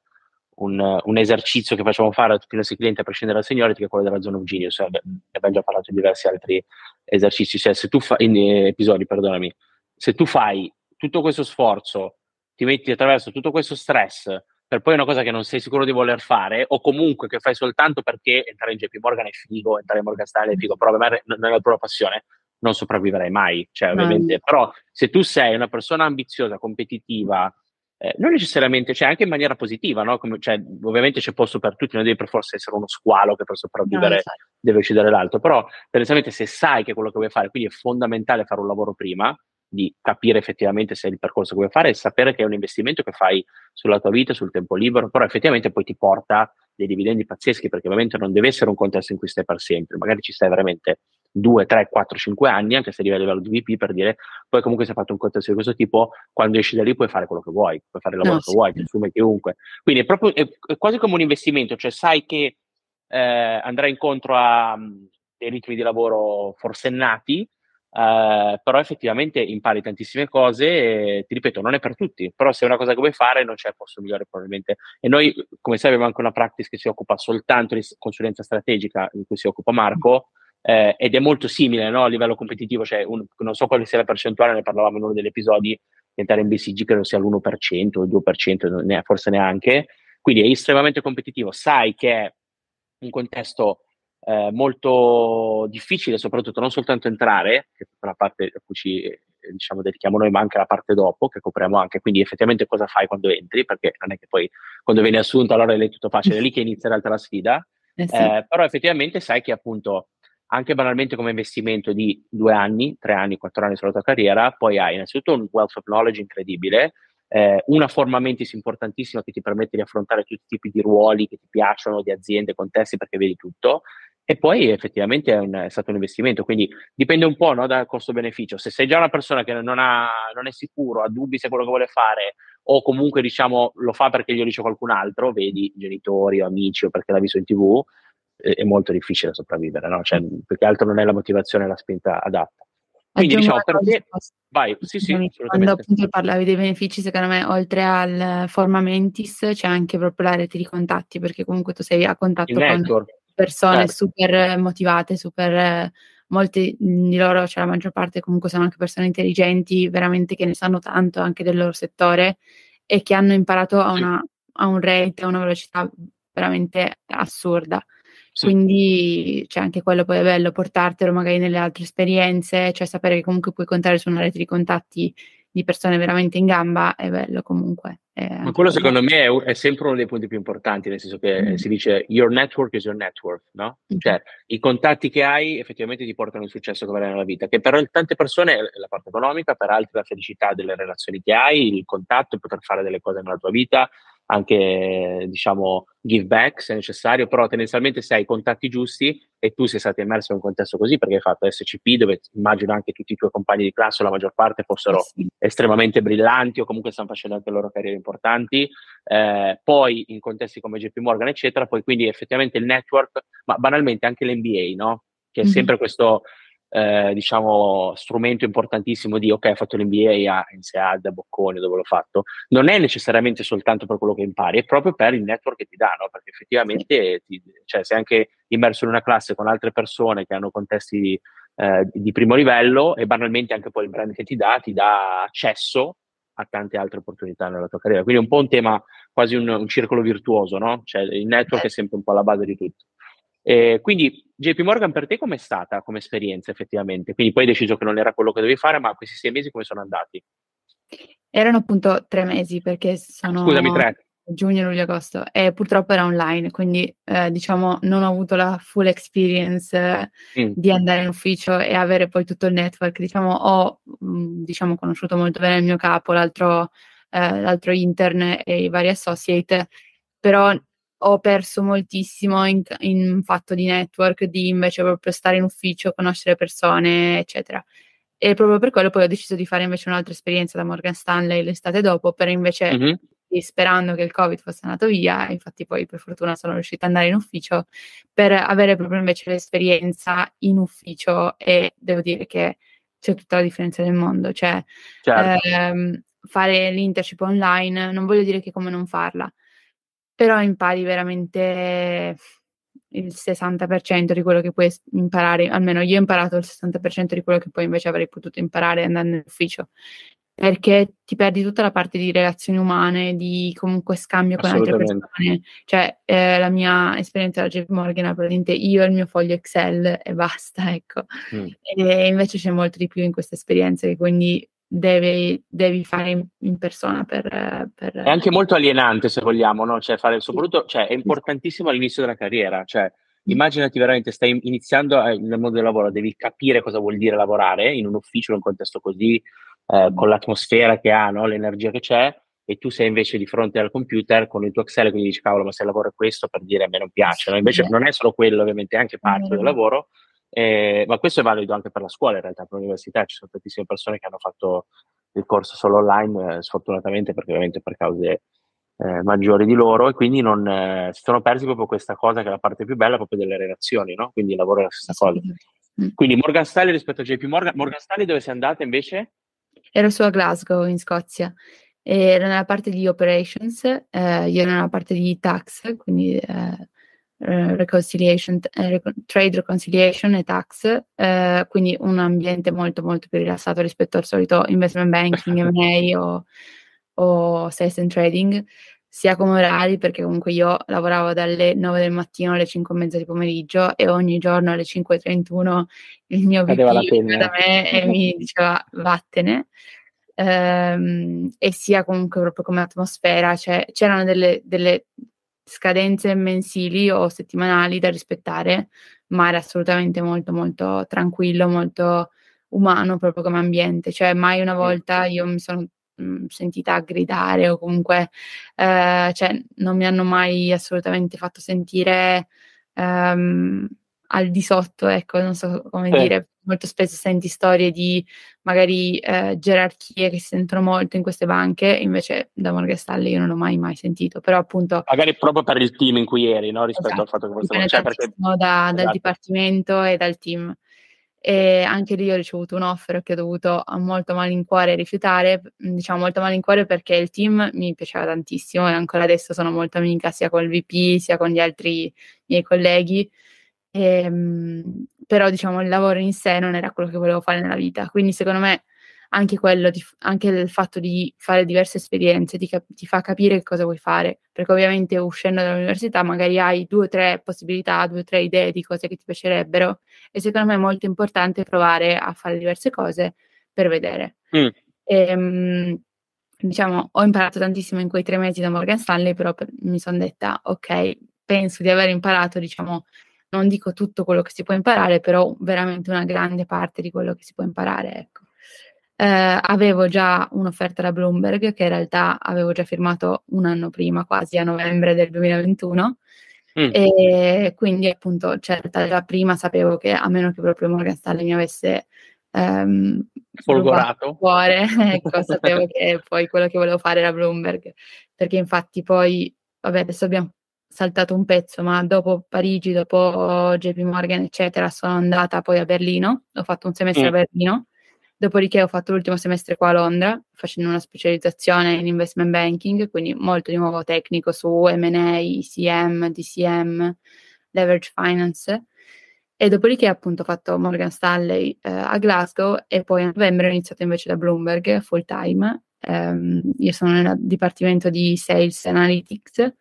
un, un, esercizio che facciamo fare a tutti i nostri clienti a prescindere dal seniority, che è quello della zona of genius, cioè, ne abbiamo già parlato in diversi altri esercizi, cioè se tu fai, in episodi, perdonami, se tu fai tutto questo sforzo, ti metti attraverso tutto questo stress, per poi una cosa che non sei sicuro di voler fare, o comunque che fai soltanto perché entrare in JP Morgan è figo, entrare in Morgan Stanley è figo, però non è la tua passione, non sopravviverai mai. Cioè, ovviamente, no. Però se tu sei una persona ambiziosa, competitiva, eh, non necessariamente, cioè anche in maniera positiva, no? Come, cioè, ovviamente c'è posto per tutti, non devi per forza essere uno squalo che per sopravvivere no, esatto. deve uccidere l'altro, però tendenzialmente se sai che è quello che vuoi fare, quindi è fondamentale fare un lavoro prima, di capire effettivamente se è il percorso che vuoi fare e sapere che è un investimento che fai sulla tua vita, sul tempo libero, però effettivamente poi ti porta dei dividendi pazzeschi perché ovviamente non deve essere un contesto in cui stai per sempre, magari ci stai veramente 2, 3, 4, 5 anni, anche se arrivi a livello di VP per dire, poi comunque se hai fatto un contesto di questo tipo, quando esci da lì puoi fare quello che vuoi, puoi fare il lavoro no, che sì. vuoi, ti assume chiunque. Quindi è proprio è, è quasi come un investimento, cioè sai che eh, andrai incontro a um, dei ritmi di lavoro forsennati, Uh, però effettivamente impari tantissime cose e ti ripeto, non è per tutti, però se è una cosa che vuoi fare non c'è posto migliore probabilmente. E noi, come sai, abbiamo anche una practice che si occupa soltanto di consulenza strategica, in cui si occupa Marco, eh, ed è molto simile no, a livello competitivo, cioè un, non so quale sia la percentuale, ne parlavamo in uno degli episodi, di entrare in BCG credo sia l'1% o il 2%, forse neanche, quindi è estremamente competitivo, sai che è un contesto eh, molto difficile, soprattutto non soltanto entrare, che è la parte a cui ci eh, diciamo, dedichiamo noi, ma anche la parte dopo, che copriamo anche, quindi effettivamente cosa fai quando entri, perché non è che poi quando vieni assunto allora è tutto facile, è lì che inizia in realtà la sfida, eh sì. eh, però effettivamente sai che appunto anche banalmente come investimento di due anni, tre anni, quattro anni sulla tua carriera, poi hai innanzitutto un wealth of knowledge incredibile, eh, una forma mentis importantissima che ti permette di affrontare tutti i tipi di ruoli che ti piacciono, di aziende, contesti, perché vedi tutto, e poi effettivamente è, un, è, stato un investimento, quindi dipende un po' no, dal costo-beneficio. Se sei già una persona che non, ha, non, è sicuro, ha dubbi se quello che vuole fare, o comunque diciamo lo fa perché glielo dice qualcun altro, vedi genitori o amici o perché l'ha visto in tv, è, molto difficile sopravvivere, no? cioè, più che altro non è la mozione e la spinta adatta. Quindi diciamo perché... Vai, sì, sì, Quando appunto parlavi dei benefici, secondo me, oltre al forma mentis, c'è anche proprio la rete di contatti, perché comunque tu sei a contatto con persone certo. super motivate, super... Molti di loro, cioè la maggior parte comunque sono anche persone intelligenti, veramente che ne sanno tanto anche del loro settore e che hanno imparato a, una, a un rate, a una velocità veramente assurda. Sì. Quindi c'è anche quello poi è bello, portartelo magari nelle altre esperienze, cioè sapere che comunque puoi contare su una rete di contatti di persone veramente in gamba è bello comunque. Ma quello secondo me è, è, sempre uno dei punti più importanti, nel senso che mm. si dice your network is your network, no? Mm. Cioè i contatti che hai effettivamente ti portano il successo che avrai nella vita, che per tante persone è la parte economica, per altri la felicità delle relazioni che hai, il contatto, poter fare delle cose nella tua vita, anche diciamo give back se necessario, però tendenzialmente se hai i contatti giusti e tu sei stato immerso in un contesto così perché hai fatto SCP dove immagino anche tutti i tuoi compagni di classe, la maggior parte fossero sì. estremamente brillanti o comunque stanno facendo anche le loro carriere importanti, eh, poi in contesti come JP Morgan eccetera, poi quindi effettivamente il network, ma banalmente anche l'NBA, no? Che è mm-hmm. sempre questo eh, diciamo, strumento importantissimo di ok, ho fatto l'NBA a INSEAD, a Bocconi, dove l'ho fatto, non è necessariamente soltanto per quello che impari, è proprio per il network che ti dà, no? perché effettivamente ti, cioè, sei anche immerso in una classe con altre persone che hanno contesti eh, di primo livello e banalmente anche poi il brand che ti dà ti dà accesso a tante altre opportunità nella tua carriera. Quindi è un po' un tema, quasi un, un circolo virtuoso, no? Cioè il network è sempre un po' la base di tutto. Eh, quindi JP Morgan per te com'è stata come esperienza effettivamente? Quindi poi hai deciso che non era quello che dovevi fare, ma questi sei mesi come sono andati? Erano appunto tre mesi perché sono... Scusami, tre. Giugno, luglio, agosto e purtroppo era online, quindi eh, diciamo non ho avuto la full experience mm. di andare in ufficio e avere poi tutto il network. Diciamo ho mh, mm, diciamo, conosciuto molto bene il mio capo, l'altro, eh, l'altro intern e i vari associate, però ho perso moltissimo in, in, fatto di network, di invece proprio stare in ufficio, conoscere persone, eccetera. E proprio per quello poi ho deciso di fare invece un'altra esperienza da Morgan Stanley l'estate dopo, per invece, mm-hmm. sperando che il Covid fosse andato via, infatti poi per fortuna sono riuscita ad andare in ufficio, per avere proprio invece l'esperienza in ufficio e devo dire che c'è tutta la differenza del mondo, cioè certo. ehm, fare l'internship online, non voglio dire che come non farla, però impari veramente il 60% di quello che puoi imparare, almeno io ho imparato il 60% di quello che poi invece avrei potuto imparare andando in ufficio, perché ti perdi tutta la parte di relazioni umane, di comunque scambio con altre persone, cioè eh, la mia esperienza da JP Morgan è praticamente io e il mio foglio Excel e basta, ecco, mm. e invece c'è molto di più in queste esperienze, quindi devi, devi fare in, in persona per, per, È anche molto alienante se vogliamo, no? Cioè, fare soprattutto, cioè, è importantissimo all'inizio della carriera, cioè, mm. immaginati veramente, stai iniziando nel mondo del lavoro, devi capire cosa vuol dire lavorare in un ufficio, in un contesto così, eh, con l'atmosfera che ha, no? l'energia che c'è, e tu sei invece di fronte al computer con il tuo Excel e quindi dici cavolo ma se lavoro è questo per dire a me non piace no? invece non è solo quello ovviamente è anche parte del lavoro eh, ma questo è valido anche per la scuola, in realtà, per l'università. Ci sono tantissime persone che hanno fatto il corso solo online, eh, sfortunatamente, perché ovviamente per cause eh, maggiori di loro, e quindi non, eh, si sono persi proprio questa cosa che è la parte più bella proprio delle relazioni, no? Quindi il lavoro è la stessa cosa. Quindi Morgan Stanley rispetto a JP Morgan, Morgan Stanley dove sei andata invece? Ero su a Glasgow, in Scozia. Ero nella parte di operations, eh, io ero nella parte di tax, quindi eh, reconciliation, eh, trade reconciliation e tax, eh, quindi un ambiente molto molto più rilassato rispetto al solito investment banking, [laughs] M&A o, o sales and trading, sia come orari perché comunque io lavoravo dalle 9 del mattino alle 5 e mezza di pomeriggio e ogni giorno alle 5.31 il mio VP da me e mi [laughs] diceva vattene. Um, e sia comunque proprio come atmosfera, cioè c'erano delle, delle scadenze mensili o settimanali da rispettare ma era assolutamente molto molto tranquillo, molto umano proprio come ambiente, cioè mai una volta io mi sono mh, mm, sentita gridare o comunque eh, cioè, non mi hanno mai assolutamente fatto sentire um, al di sotto, ecco, non so come eh. dire, molto spesso senti storie di magari eh, gerarchie che si sentono molto in queste banche, invece da Morgan Stanley io non l'ho mai mai sentito, però appunto... Magari proprio per il team in cui eri, no? rispetto esatto, al fatto che questo... Cioè, perché... da, esatto. dal dipartimento e dal team. E anche lì ho ricevuto un offer che ho dovuto a molto malincuore rifiutare, diciamo molto malincuore perché il team mi piaceva tantissimo e ancora adesso sono molto amica sia con il VP sia con gli altri miei colleghi e, ehm, però diciamo il lavoro in sé non era quello che volevo fare nella vita, quindi secondo me anche quello, di, anche il fatto di fare diverse esperienze ti, cap- ti, fa capire cosa vuoi fare, perché ovviamente uscendo dall'università magari hai due o tre possibilità, due o tre idee di cose che ti piacerebbero e secondo me è molto importante provare a fare diverse cose per vedere. Mm. E, um, diciamo, ho imparato tantissimo in quei tre mesi da Morgan Stanley, però per, mi sono detta, ok, penso di aver imparato, diciamo, non dico tutto quello che si può imparare, però veramente una grande parte di quello che si può imparare, ecco. Eh, avevo già un'offerta da Bloomberg che in realtà avevo già firmato un anno prima, quasi a novembre del 2021. Mm. E quindi appunto, certa già prima sapevo che a meno che proprio Morgan Stanley mi avesse ehm, folgorato cuore, [laughs] ecco, sapevo che poi quello che volevo fare era Bloomberg, perché infatti poi, vabbè, adesso abbiamo saltato un pezzo, ma dopo Parigi, dopo JP Morgan, eccetera, sono andata poi a Berlino, ho fatto un semestre mm. a Berlino, dopodiché ho fatto l'ultimo semestre qua a Londra, facendo una specializzazione in investment banking, quindi molto di nuovo tecnico su M&A, ECM, DCM, leverage finance, e dopodiché appunto ho fatto Morgan Stanley eh, a Glasgow e poi a novembre ho iniziato invece da Bloomberg full time. Um, io sono nel dipartimento di Sales Analytics,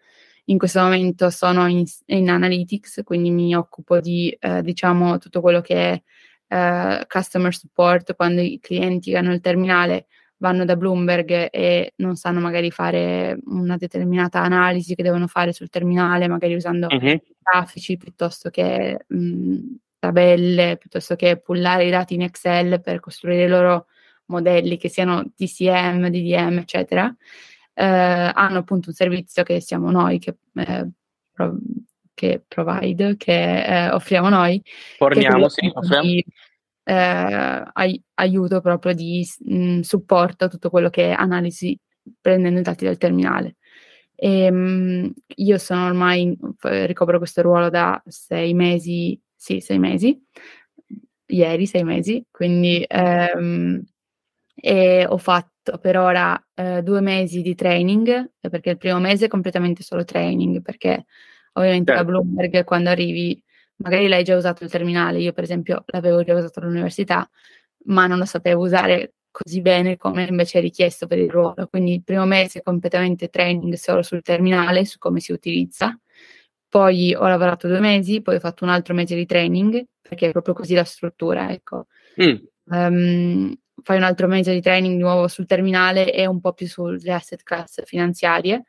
in questo momento sono in, in analytics, quindi mi occupo di eh, diciamo tutto quello che è eh, customer support, quando i clienti che hanno il terminale vanno da Bloomberg e non sanno magari fare una determinata analisi che devono fare sul terminale, magari usando uh-huh. grafici piuttosto che mh, tabelle, piuttosto che pullare i dati in Excel per costruire i loro modelli che siano DCM, DDM, eccetera hanno appunto un servizio che siamo noi che, eh, pro- che provide, che eh, offriamo noi. Forniamo, sì, offriamo. Di, eh, ai- aiuto proprio di mh, supporto a tutto quello che è analisi prendendo i dati dal terminale. E, ehm, mh, io sono ormai, ricopro questo ruolo da sei mesi, sì, sei mesi, ieri sei mesi, quindi ehm, e ho fatto per ora eh, due mesi di training, perché il primo mese è completamente solo training, perché ovviamente certo. da Bloomberg quando arrivi, magari l'hai già usato il terminale, io per esempio l'avevo già usato all'università, ma non lo sapevo usare così bene come invece è richiesto per il ruolo. Quindi il primo mese è completamente training solo sul terminale, su come si utilizza. Poi ho lavorato due mesi, poi ho fatto un altro mese di training, perché è proprio così la struttura, ecco. Mm. Um, fai un altro mese di training di nuovo sul terminale e un po' più sulle asset class finanziarie.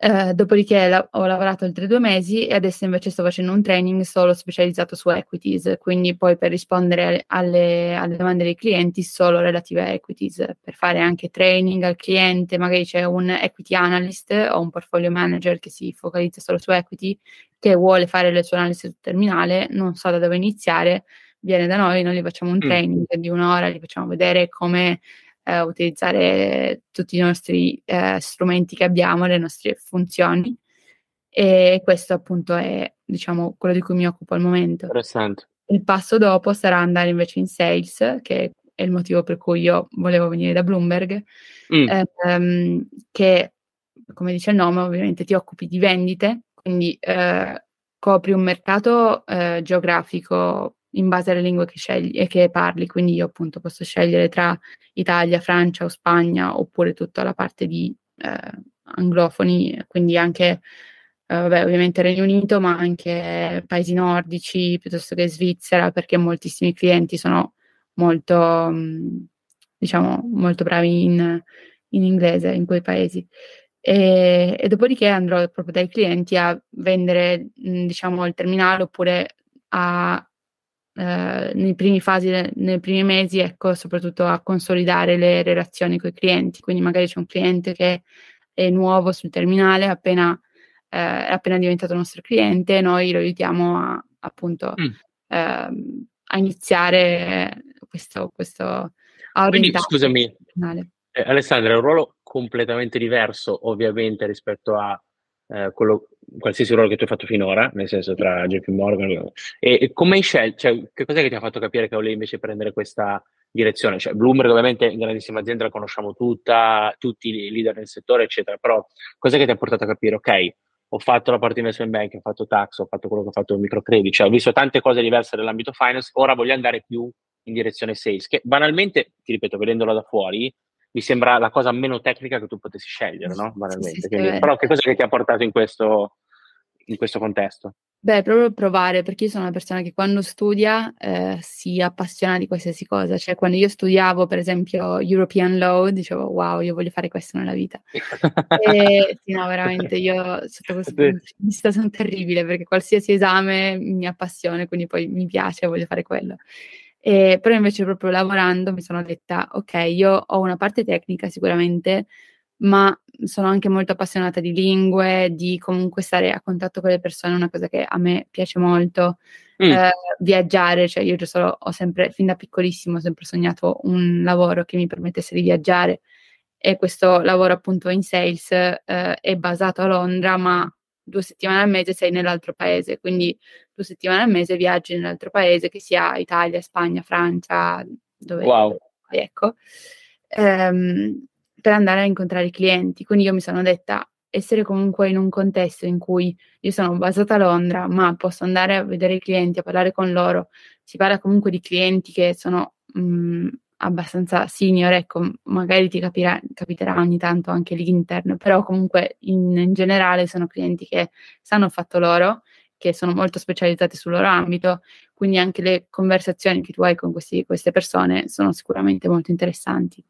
Eh, dopodiché la- ho lavorato altri due mesi e adesso invece sto facendo un training solo specializzato su equities, quindi poi per rispondere alle, alle domande dei clienti solo relative a equities, per fare anche training al cliente, magari c'è un equity analyst o un portfolio manager che si focalizza solo su equity, che vuole fare le sue analisi sul terminale, non sa da dove iniziare, viene da noi, noi gli facciamo un mm. training mm. di un'ora, gli facciamo vedere come eh, utilizzare tutti i nostri eh, strumenti che abbiamo, le nostre funzioni. E questo appunto è, diciamo, quello di cui mi occupo al momento. Interessante. Il passo dopo sarà andare invece in sales, che è il motivo per cui io volevo venire da Bloomberg, mm. ehm, che come dice il nome ovviamente ti occupi di vendite, quindi eh, copri un mercato eh, geografico in base alle lingue che scegli e che parli, quindi io appunto posso scegliere tra Italia, Francia o Spagna oppure tutta la parte di eh, anglofoni, quindi anche eh, vabbè, ovviamente Regno Unito, ma anche paesi nordici piuttosto che Svizzera, perché moltissimi clienti sono molto, mm, diciamo, molto bravi in, in inglese in quei paesi. E, e, dopodiché andrò proprio dai clienti a vendere, mm, diciamo, il terminale oppure a eh, nei primi fasi, nei primi mesi, ecco, soprattutto a consolidare le relazioni con i clienti. Quindi magari c'è un cliente che è nuovo sul terminale, appena, eh, è appena diventato nostro cliente, noi lo aiutiamo a, appunto mm. eh, a iniziare questo, questo a Quindi, scusami, eh, Alessandra, è un ruolo completamente diverso ovviamente rispetto a eh, quello, qualsiasi ruolo che tu hai fatto finora, nel senso tra JP Morgan e, e come hai scelto, cioè, che cos'è che ti ha fatto capire che volevi invece prendere questa direzione? Cioè, Bloomberg ovviamente è una grandissima azienda, la conosciamo tutta, tutti i leader nel settore, eccetera, però cos'è che ti ha portato a capire, ok, ho fatto la parte di investment bank, ho fatto tax, ho fatto quello che ho fatto microcredit, cioè ho visto tante cose diverse nell'ambito finance, ora voglio andare più in direzione sales, che banalmente, ti ripeto, vedendolo da fuori, mi sembra la cosa meno tecnica che tu potessi scegliere, no? Banalmente. Sì, Quindi, però che cosa che ti ha portato in questo, in questo contesto? Beh, proprio provare, perché io sono una persona che quando studia eh, si appassiona di qualsiasi cosa. Cioè, quando io studiavo, per esempio, European Law, dicevo, wow, io voglio fare questo nella vita. e [laughs] sì, no, veramente, io sotto questo punto di vista sono terribile, perché qualsiasi esame mi appassiona, quindi poi mi piace, voglio fare quello. E, però invece proprio lavorando mi sono detta, ok, io ho una parte tecnica sicuramente, ma sono anche molto appassionata di lingue, di comunque stare a contatto con le persone, una cosa che a me piace molto. Mm. Eh, viaggiare, cioè io solo, ho sempre, fin da piccolissimo, ho sempre sognato un lavoro che mi permettesse di viaggiare e questo lavoro appunto in sales eh, è basato a Londra, ma due settimane al mese sei nell'altro paese, quindi due settimane al mese viaggi nell'altro paese, che sia Italia, Spagna, Francia, dove wow. ecco, ehm, per andare a incontrare i clienti. Quindi io mi sono detta, essere comunque in un contesto in cui io sono basata a Londra, ma posso andare a vedere i clienti, a parlare con loro, si parla comunque di clienti che sono mh, mm, abbastanza senior, ecco, magari ti capirà, capiterà ogni tanto anche l'intern, però comunque in, in, generale sono clienti che sanno fatto loro, che sono molto specializzati sul loro ambito, quindi anche le conversazioni che tu hai con questi, queste persone sono sicuramente molto interessanti.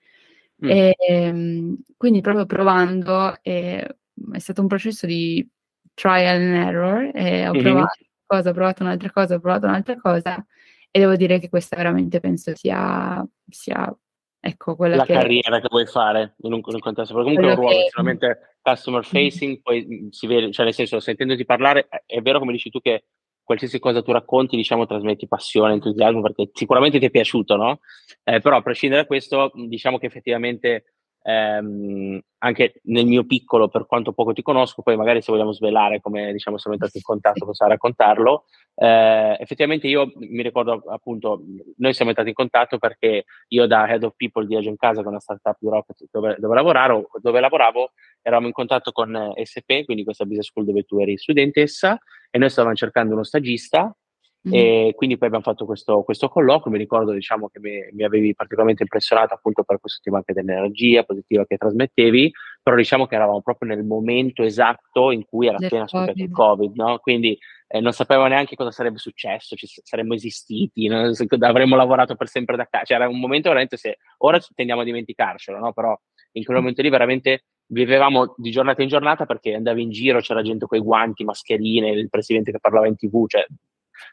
Mm. E, ehm, quindi proprio provando, eh, è stato un processo di trial and error, e ho mm-hmm. provato cosa, ho provato un'altra cosa, ho provato un'altra cosa, e devo dire che questa veramente penso sia, sia ecco, quella la che... carriera che vuoi fare in un, in un contesto, perché comunque è un ruolo che... sicuramente customer facing, poi mm, si vede, cioè nel senso, sentendoti parlare, è vero come dici tu che qualsiasi cosa tu racconti, diciamo, trasmetti passione, entusiasmo, perché sicuramente ti è piaciuto, no? Eh, però a prescindere da questo, diciamo che effettivamente ehm, anche nel mio piccolo, per quanto poco ti conosco, poi magari se vogliamo svelare come diciamo siamo entrati in contatto, possiamo raccontarlo. Eh, effettivamente io mi ricordo appunto, noi siamo entrati in contatto perché io da Head of People di Agent Casa, che è una startup Europa dove, dove, lavoravo, dove lavoravo, eravamo in contatto con SP, quindi questa business school dove tu eri studentessa, e noi stavamo cercando uno stagista. E quindi poi abbiamo fatto questo, questo colloquio. Mi ricordo diciamo, che mi, mi, avevi particolarmente impressionato appunto per questo tema anche dell'energia positiva che trasmettevi, però diciamo che eravamo proprio nel momento esatto in cui era appena scoppiato il Covid, no? quindi eh, non sapevamo neanche cosa sarebbe successo, ci saremmo esistiti, no? avremmo lavorato per sempre da casa. Cioè, era un momento veramente se ora tendiamo a dimenticarcelo, no? però in quel momento lì veramente vivevamo di giornata in giornata perché andavi in giro, c'era gente con i guanti, mascherine, il presidente che parlava in tv, cioè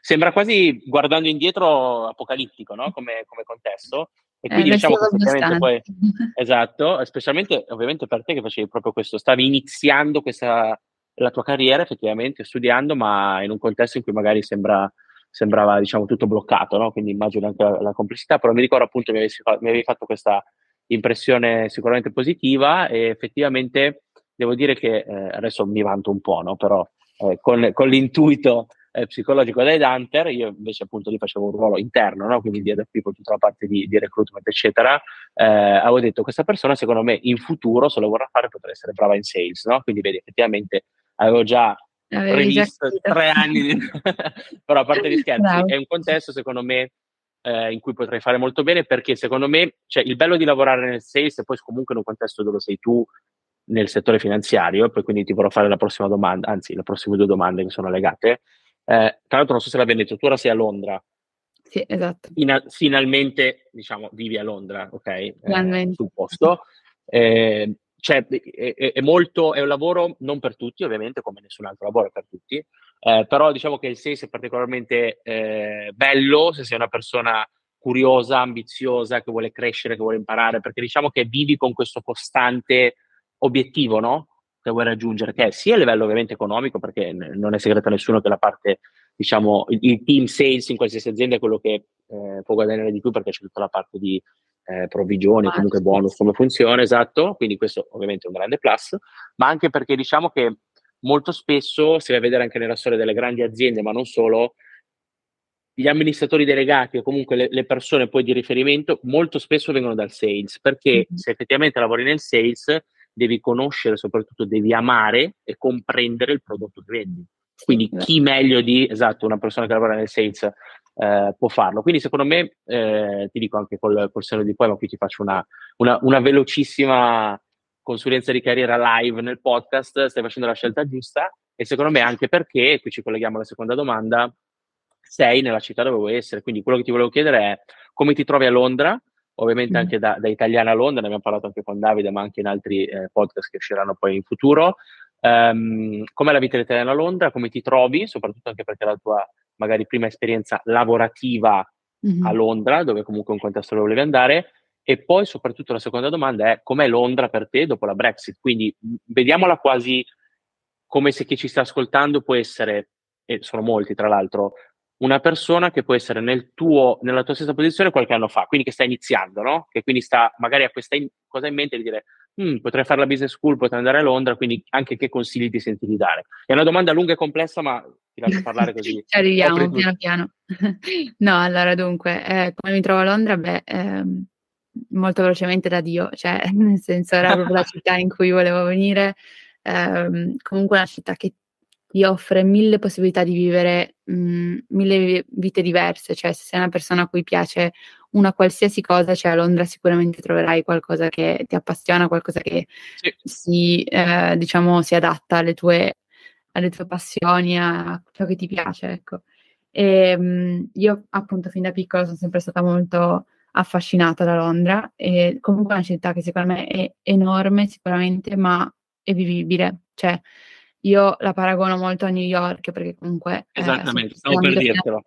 sembra quasi guardando indietro apocalittico no? come, come contesto. E quindi eh, diciamo che poi, esatto, specialmente ovviamente per te che facevi proprio questo, stavi iniziando questa, la tua carriera effettivamente studiando, ma in un contesto in cui magari sembra, sembrava diciamo tutto bloccato, no? quindi immagino anche la, la, complessità, però mi ricordo appunto mi avevi, mi avevi fatto questa impressione sicuramente positiva e effettivamente devo dire che eh, adesso mi vanto un po', no? però eh, con, con l'intuito eh, psicologico dai Hunter, io invece appunto lì facevo un ruolo interno, no? quindi di head people, tutta la parte di, di recruitment, eccetera. Eh, avevo detto questa persona secondo me in futuro, se lo vorrà fare, potrà essere brava in sales, no? Quindi vedi, effettivamente avevo già previsto tre anni, di... [laughs] però a parte gli scherzi, Bravo. è un contesto secondo me eh, in cui potrei fare molto bene perché secondo me cioè, il bello di lavorare nel sales e poi comunque in un contesto dove sei tu nel settore finanziario, poi quindi ti vorrò fare la prossima domanda, anzi le prossime due domande che sono legate, eh, tra l'altro non so se l'abbiamo detto, tu ora sei a Londra. Sì, esatto. Fina- finalmente, diciamo, vivi a Londra, ok? Eh, sul posto. Eh, cioè, è, è, molto, è un lavoro non per tutti, ovviamente, come nessun altro lavoro è per tutti, Eh, però diciamo che il sales è particolarmente eh, bello se sei una persona curiosa, ambiziosa, che vuole crescere, che vuole imparare, perché diciamo che vivi con questo costante obiettivo, no? Che vuoi raggiungere, che è sia a livello ovviamente economico, perché non è segreto a nessuno che la parte, diciamo, il, il team sales in qualsiasi azienda è quello che eh, può guadagnare di più perché c'è tutta la parte di eh, provvigioni, comunque bonus, come funziona, esatto, quindi questo ovviamente è un grande plus, ma anche perché diciamo che molto spesso si va a vedere anche nella storia delle grandi aziende, ma non solo, gli amministratori delegati o comunque le, le, persone poi di riferimento molto spesso vengono dal sales, perché mm-hmm. se effettivamente lavori nel sales devi conoscere, soprattutto devi amare e comprendere il prodotto che vendi. Quindi chi meglio di esatto, una persona che lavora nel sales eh, può farlo. Quindi secondo me, eh, ti dico anche col, col seno di poi, ma qui ti faccio una, una, una velocissima consulenza di carriera live nel podcast, stai facendo la scelta giusta e secondo me anche perché, qui ci colleghiamo alla seconda domanda, sei nella città dove vuoi essere. Quindi quello che ti volevo chiedere è come ti trovi a Londra, ovviamente mm. anche da, da, italiana a Londra, ne abbiamo parlato anche con Davide, ma anche in altri eh, podcast che usciranno poi in futuro. Um, com'è la vita italiana a Londra? Come ti trovi? Soprattutto anche perché è la tua magari prima esperienza lavorativa mm-hmm. a Londra, dove comunque un contesto dove volevi andare. E poi soprattutto la seconda domanda è com'è Londra per te dopo la Brexit? Quindi vediamola quasi come se chi ci sta ascoltando può essere, e sono molti tra l'altro, una persona che può essere nel tuo, nella tua stessa posizione qualche anno fa, quindi che sta iniziando, no? Che quindi sta magari ha questa in, cosa in mente di dire mm, potrei fare la business school, potrei andare a Londra, quindi anche che consigli ti senti di dare? È una domanda lunga e complessa, ma ti lascio parlare così. [laughs] Ci arriviamo piano piano. [laughs] no, allora dunque, eh, come mi trovo a Londra? Beh, ehm, molto velocemente da Dio, cioè [laughs] nel senso era proprio la città in cui volevo venire, ehm, comunque una città che ti offre mille possibilità di vivere mh, mhmm, mille vite diverse, cioè se sei una persona a cui piace una qualsiasi cosa, cioè a Londra sicuramente troverai qualcosa che ti appassiona, qualcosa che sì. si, eh, diciamo, si adatta alle tue, alle tue passioni, a ciò che ti piace, ecco. E, mh, io appunto fin da piccola sono sempre stata molto affascinata da Londra e comunque è una città che secondo me è enorme sicuramente, ma è vivibile, cioè io la paragono molto a New York perché comunque eh, esattamente, eh, stavo per dirtelo.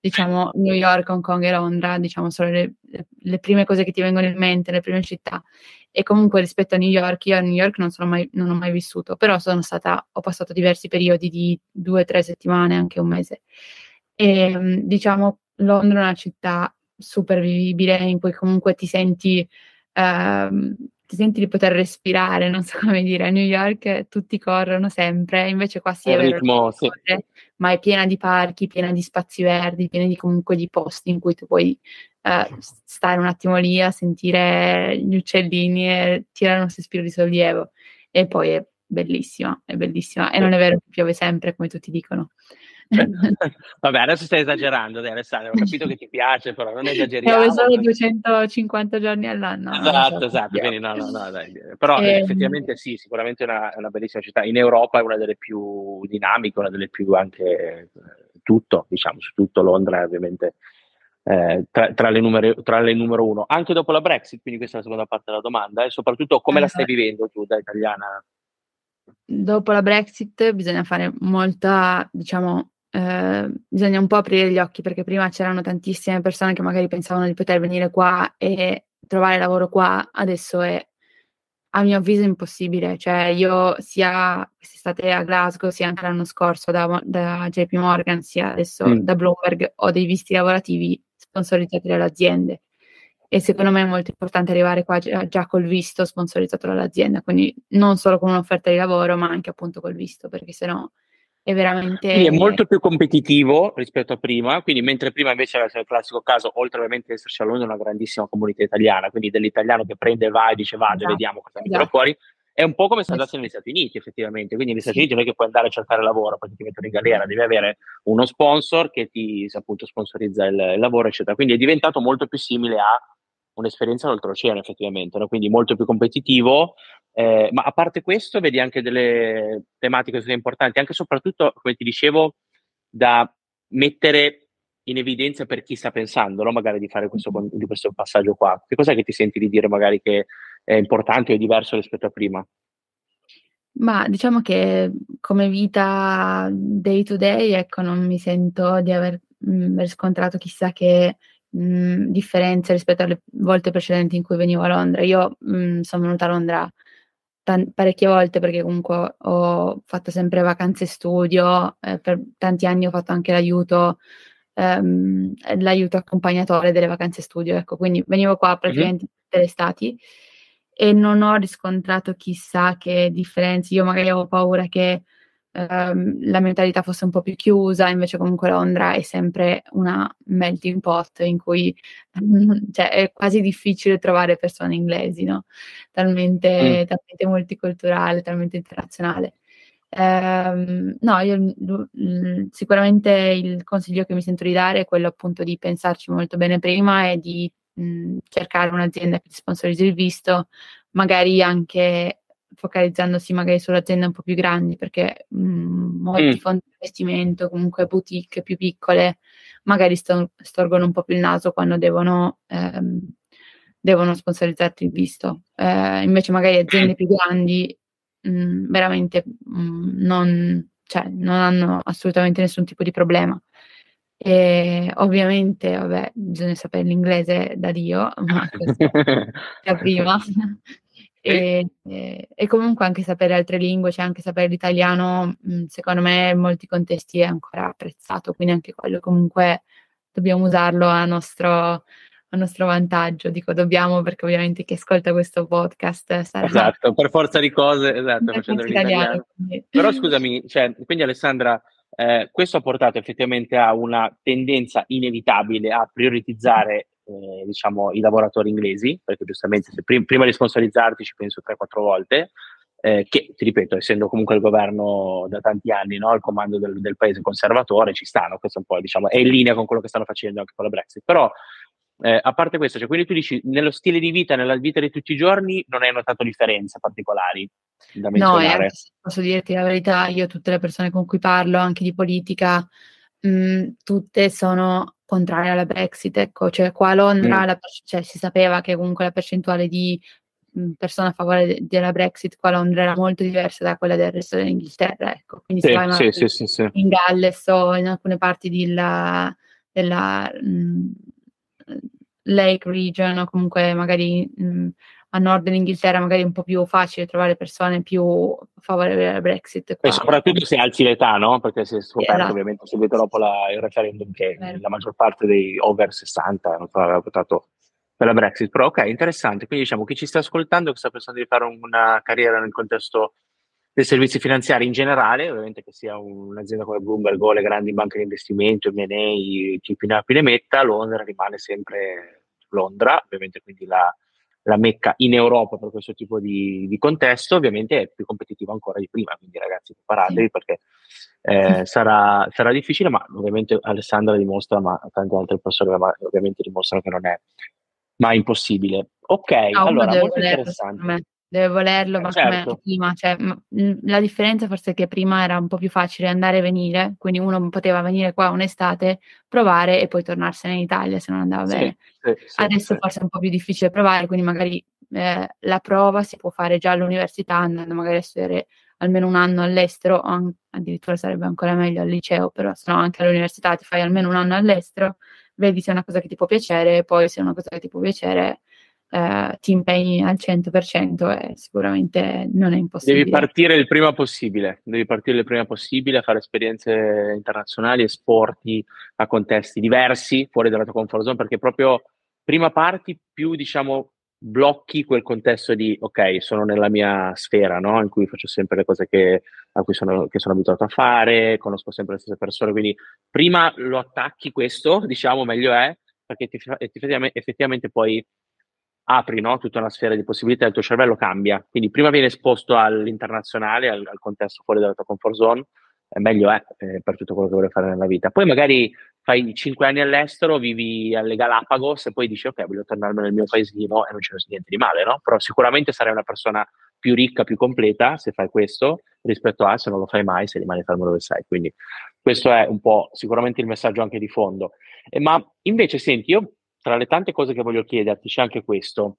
Diciamo [laughs] New York, Hong Kong e Londra, diciamo sono le, le, prime cose che ti vengono in mente, le prime città. E comunque rispetto a New York, io a New York non, mai, non ho mai vissuto, però sono stata, ho passato diversi periodi di due tre settimane, anche un mese. E diciamo Londra è una città super vivibile in cui comunque ti senti ehm, ti senti di poter respirare, non so [laughs] come dire, a New York tutti corrono sempre, invece qua sì è vero, ritmo, sì. Corre, ma è piena di parchi, piena di spazi verdi, piena di comunque di posti in cui tu puoi uh, stare un attimo lì a sentire gli uccellini e tirare un sospiro di sollievo. E poi è bellissima, è bellissima. E non è vero che piove sempre, come tutti dicono. [laughs] Vabbè, adesso stai esagerando, dai, Alessandro. Ho capito che ti piace, però non esageriamo. Ho solo 250 giorni all'anno. Esatto, esatto. Quindi no, no, no, dai. Però eh, effettivamente sì, sicuramente è una, una, bellissima città. In Europa è una delle più dinamiche, una delle più anche eh, tutto, diciamo, su tutto Londra è ovviamente eh, tra, tra, le numero, tra, le numero, uno. Anche dopo la Brexit, quindi questa è la seconda parte della domanda, e soprattutto come la stai vivendo tu da italiana? Dopo la Brexit bisogna fare molta, diciamo, eh, bisogna un po' aprire gli occhi perché prima c'erano tantissime persone che magari pensavano di poter venire qua e trovare lavoro qua, adesso è a mio avviso impossibile, cioè io sia quest'estate a Glasgow sia anche l'anno scorso da, da JP Morgan sia adesso mm. da Bloomberg ho dei visti lavorativi sponsorizzati dalle aziende. E secondo me è molto importante arrivare qua già, già col visto sponsorizzato dall'azienda, quindi non solo con un'offerta di lavoro ma anche appunto col visto perché sennò no è veramente... Quindi è molto più competitivo rispetto a prima, quindi mentre prima invece era il classico caso, oltre ovviamente ad esserci a Londra una grandissima comunità italiana, quindi dell'italiano che prende e va e dice vado esatto. vediamo cosa mi esatto. fuori, è un po' come se andassi negli Stati Uniti effettivamente, quindi negli Stati sì. Uniti non è che puoi andare a cercare lavoro perché ti mettono in galera, devi avere uno sponsor che ti appunto sponsorizza il, il lavoro eccetera, quindi è diventato molto più simile a un'esperienza oltreoceano effettivamente, no? quindi molto più competitivo, eh, ma a parte questo vedi anche delle tematiche importanti, anche e soprattutto, come ti dicevo, da mettere in evidenza per chi sta pensando no? magari di fare questo, di questo passaggio qua. Che cos'è che ti senti di dire magari che è importante o è diverso rispetto a prima? Ma diciamo che come vita day to day, ecco, non mi sento di aver, mhmm, riscontrato chissà che, mhmm, differenze rispetto alle volte precedenti in cui venivo a Londra. Io, mhmm, son venuta a Londra tan parecchie volte perché comunque ho fatto sempre vacanze studio, ehm, per tanti anni ho fatto anche l'aiuto ehm, l'aiuto accompagnatore delle vacanze studio, ecco. Quindi venivo qua praticamente tutte le estati e non ho riscontrato chissà che differenze. Io magari avevo paura che, ehm, la mentalità fosse un po' più chiusa, invece comunque Londra è sempre una melting pot in cui [laughs] cioè è quasi difficile trovare persone inglesi, no, Mh. talmente talmente multiculturale, talmente internazionale. Ehm, no, io sicuramente il consiglio che mi sento di dare è quello appunto di pensarci molto bene prima e di, mhmm, cercare un'azienda che ti sponsorizzi il visto, magari anche focalizzandosi magari sulle aziende un po' più grandi, perché, mhmm, molti Mh. fondi di investimento, comunque boutique più piccole, magari sto storgono un po' più il naso quando devono ehm, devono sponsorizzarti il visto. Ehm, invece magari Mh. aziende più grandi, mhmm, veramente, mhmm, non cioè non hanno assolutamente nessun tipo di problema. E ovviamente, vabbè, bisogna sapere l'inglese da Dio, ma [laughs] già prima. E e e comunque anche sapere altre lingue, cioè anche sapere l'italiano, mhmm, secondo me in molti contesti è ancora apprezzato, quindi anche quello comunque dobbiamo usarlo a nostro a nostro vantaggio. Dico dobbiamo perché ovviamente chi ascolta questo podcast sarà Esatto, per forza di cose, esatto, facendolo in italiano, italiano. quindi Però scusami, cioè, quindi Alessandra, ehm, questo ha portato effettivamente a una tendenza inevitabile a prioritizzare, ehm, diciamo i lavoratori inglesi, perché giustamente se prim prima di sponsorizzarti ci penso 3, 4 volte, ehm, che ti ripeto, essendo comunque il governo da tanti anni, no, al comando del del paese conservatore, ci sta, no, questo è un po' diciamo è in linea con quello che stanno facendo anche con la Brexit. Però, ehm, a parte questo, cioè quindi tu dici nello stile di vita, nella vita di tutti i giorni non hai notato differenze particolari da No, menzionare? se posso dirti la verità, io tutte le persone con cui parlo, anche di politica, mhmm, tutte sono contrarie alla Brexit, ecco. Cioè qua a Mh. Londra la perc cioè si sapeva che comunque la percentuale di, mhmm, persone a favore de della Brexit qua a Londra era molto diversa da quella del resto dell'Inghilterra, ecco. Quindi se Sì, vai sì, sì, sì, in Galles o in alcune parti dilla della, mhmm, uhm, Lake Region o comunque magari, mhmm, a nord dell'Inghilterra magari è un po' più facile trovare persone più favorevoli alla Brexit, E qua soprattutto se alzi l'età, no, perché si è scoperto esatto. ovviamente subito dopo la il referendum che Vero. la maggior parte dei over 60 non so, aveva votato per la Brexit. Però okay, interessante. Quindi diciamo chi ci sta ascoltando, che sta pensando di fare una carriera nel contesto dei servizi finanziari in generale, ovviamente che sia un'azienda come Bloomberg o le grandi banche di investimento, M&A, chi più ne ha più ne metta, Londra rimane sempre Londra, ovviamente quindi la la mecca in Europa per questo tipo di di contesto, ovviamente è più competitiva ancora di prima, quindi ragazzi preparatevi perché, ehm, [laughs] sarà sarà difficile, ma ovviamente Alessandra dimostra, ma tante altre persone ovviamente dimostrano che non è mai impossibile. Okay, No, allora molto interessante. Deve volerlo, Eh ma come certo. prima, cioè, la differenza forse è che prima era un po' più facile andare e venire, quindi uno poteva venire qua un'estate, provare e poi tornarsene in Italia se non andava Sì, bene. sì, sì, Adesso forse è un po' più difficile provare, quindi magari, ehm, la prova si può fare già all'università, andando magari a studiare almeno 1 anno all'estero o an addirittura sarebbe ancora meglio al liceo, però se no anche all'università ti fai almeno 1 anno all'estero, vedi se è una cosa che ti può piacere poi se è una cosa che ti può piacere, ehm, ti impegni al 100% e sicuramente non è Devi impossibile. partire il prima possibile, devi partire il prima possibile a fare esperienze internazionali, esporti a contesti diversi, fuori dalla tua comfort zone, perché proprio prima parti più diciamo blocchi quel contesto di: "Okay, sono nella mia sfera", no, in cui faccio sempre le cose che a cui sono che sono abituato a fare, conosco sempre le stesse persone, quindi prima lo attacchi questo, diciamo, meglio è, perché ti fa effettivame effettivamente poi apri, no, tutta una sfera di possibilità, il tuo cervello cambia. Quindi prima vieni esposto all'internazionale, al al contesto fuori dalla tua comfort zone, e meglio è, ehm, per tutto quello che vuoi fare nella vita. Poi magari fai 5 anni all'estero, vivi alle Galapagos e poi dici: "Okay, voglio tornarmene nel mio paesino", e non c'è niente di male, no, però sicuramente sarai una persona più ricca, più completa se fai questo, rispetto a se non lo fai mai, se rimani fermo dove sei. Quindi questo è un po' sicuramente il messaggio anche di fondo. Ehm, ma invece senti, io tra le tante cose che voglio chiederti c'è anche questo.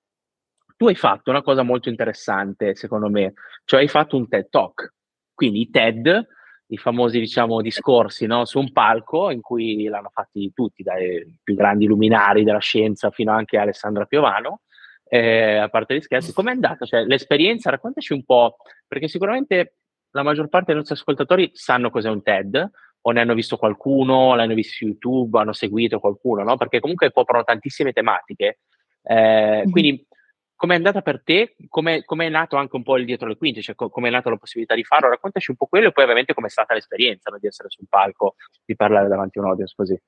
tu hai fatto una cosa molto interessante, secondo me, cioè hai fatto un TED Talk. Quindi i TED, i famosi, diciamo, discorsi no? su un palco in cui l'hanno fatti tutti, dai più grandi luminari della scienza fino anche a Alessandra Piovano. Eh, a parte gli scherzi, com'è andata? Cioè, l'esperienza, raccontaci un po', perché sicuramente la maggior parte dei nostri ascoltatori sanno cos'è un TED, o ne hanno visto qualcuno, l'hanno visto su YouTube, hanno seguito qualcuno, no? Perché comunque coprono tantissime tematiche. Eh, mm-hmm. Quindi, com'è andata per te? Come è nato anche un po' il dietro le quinte? Cioè, co- com'è nata la possibilità di farlo? Raccontaci un po' quello e poi, ovviamente, com'è stata l'esperienza no? di essere sul palco, di parlare davanti a un audience così.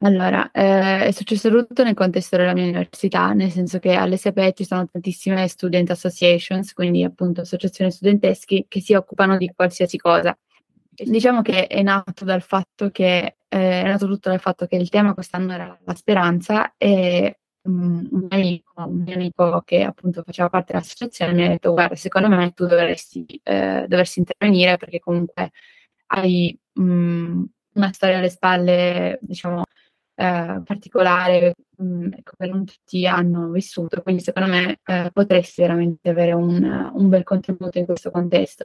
Allora, eh, è successo tutto nel contesto della mia università, nel senso che alle SEPE ci sono tantissime student associations, quindi appunto associazioni studenteschi che si occupano di qualsiasi cosa. Diciamo che è nato dal fatto che eh, è nato tutto dal fatto che il tema quest'anno era la speranza e um, un, amico, un mio amico che appunto faceva parte dell'associazione mi ha detto guarda secondo me tu dovresti, eh, dovresti intervenire perché comunque hai um, una storia alle spalle diciamo eh, particolare mh, ecco, che non tutti hanno vissuto quindi secondo me eh, potresti veramente avere un, un bel contributo in questo contesto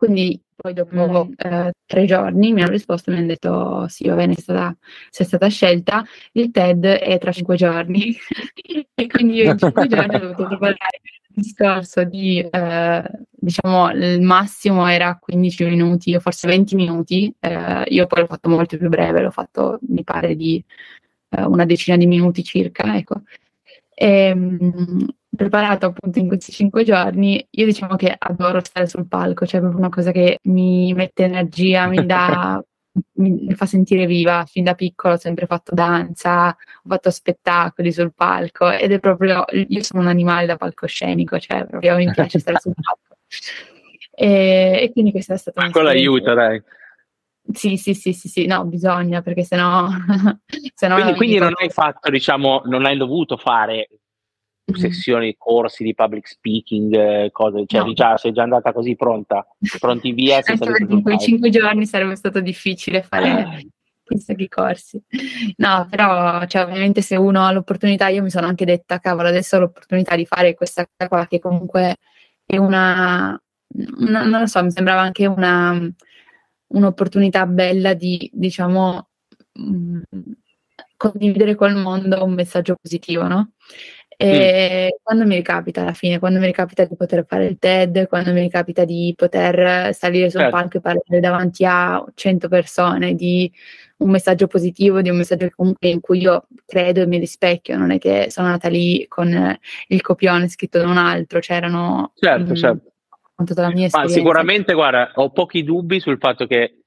quindi poi dopo mm. eh, tre giorni mi hanno risposto e mi hanno detto sì, va bene, è stata, sei stata scelta, il TED è tra cinque giorni. [laughs] e quindi io in cinque giorni ho dovuto preparare il discorso di, eh, diciamo, il massimo era 15 minuti o forse 20 minuti, eh, io poi l'ho fatto molto più breve, l'ho fatto mi pare di eh, una decina di minuti circa, ecco. E, ehm, preparato appunto in questi cinque giorni, io diciamo che adoro stare sul palco, cioè è proprio una cosa che mi mette energia, mi dà, [laughs] mi fa sentire viva. Fin da piccolo ho sempre fatto danza, ho fatto spettacoli sul palco ed è proprio, io sono un animale da palcoscenico, cioè proprio mi piace stare sul [laughs] palco. E, e quindi questa è stata una Quello aiuta, dai. Sì, sì, sì, sì, sì, no, bisogna perché sennò... [laughs] sennò quindi, quindi non hai fatto, diciamo, non hai dovuto fare sessioni, corsi di public speaking, eh, cose, cioè no. già, sei già andata così pronta, pronti via. [laughs] in quei cinque giorni sarebbe stato difficile fare chissà che corsi. No, però, cioè, ovviamente se uno ha l'opportunità, io mi sono anche detta, cavolo, adesso ho l'opportunità di fare questa cosa qua che comunque è una, una non lo so, mi sembrava anche una, un'opportunità bella di, diciamo, mh, mm, condividere col mondo un messaggio positivo, no? E mm. quando mi ricapita alla fine, quando mi ricapita di poter fare il TED, quando mi ricapita di poter salire sul certo. palco e parlare davanti a 100 persone di un messaggio positivo, di un messaggio comunque in cui io credo e mi rispecchio, non è che sono nata lì con il copione scritto da un altro, c'erano certo, mh, certo. tutta la mia esperienza. Ma sicuramente, guarda, ho pochi dubbi sul fatto che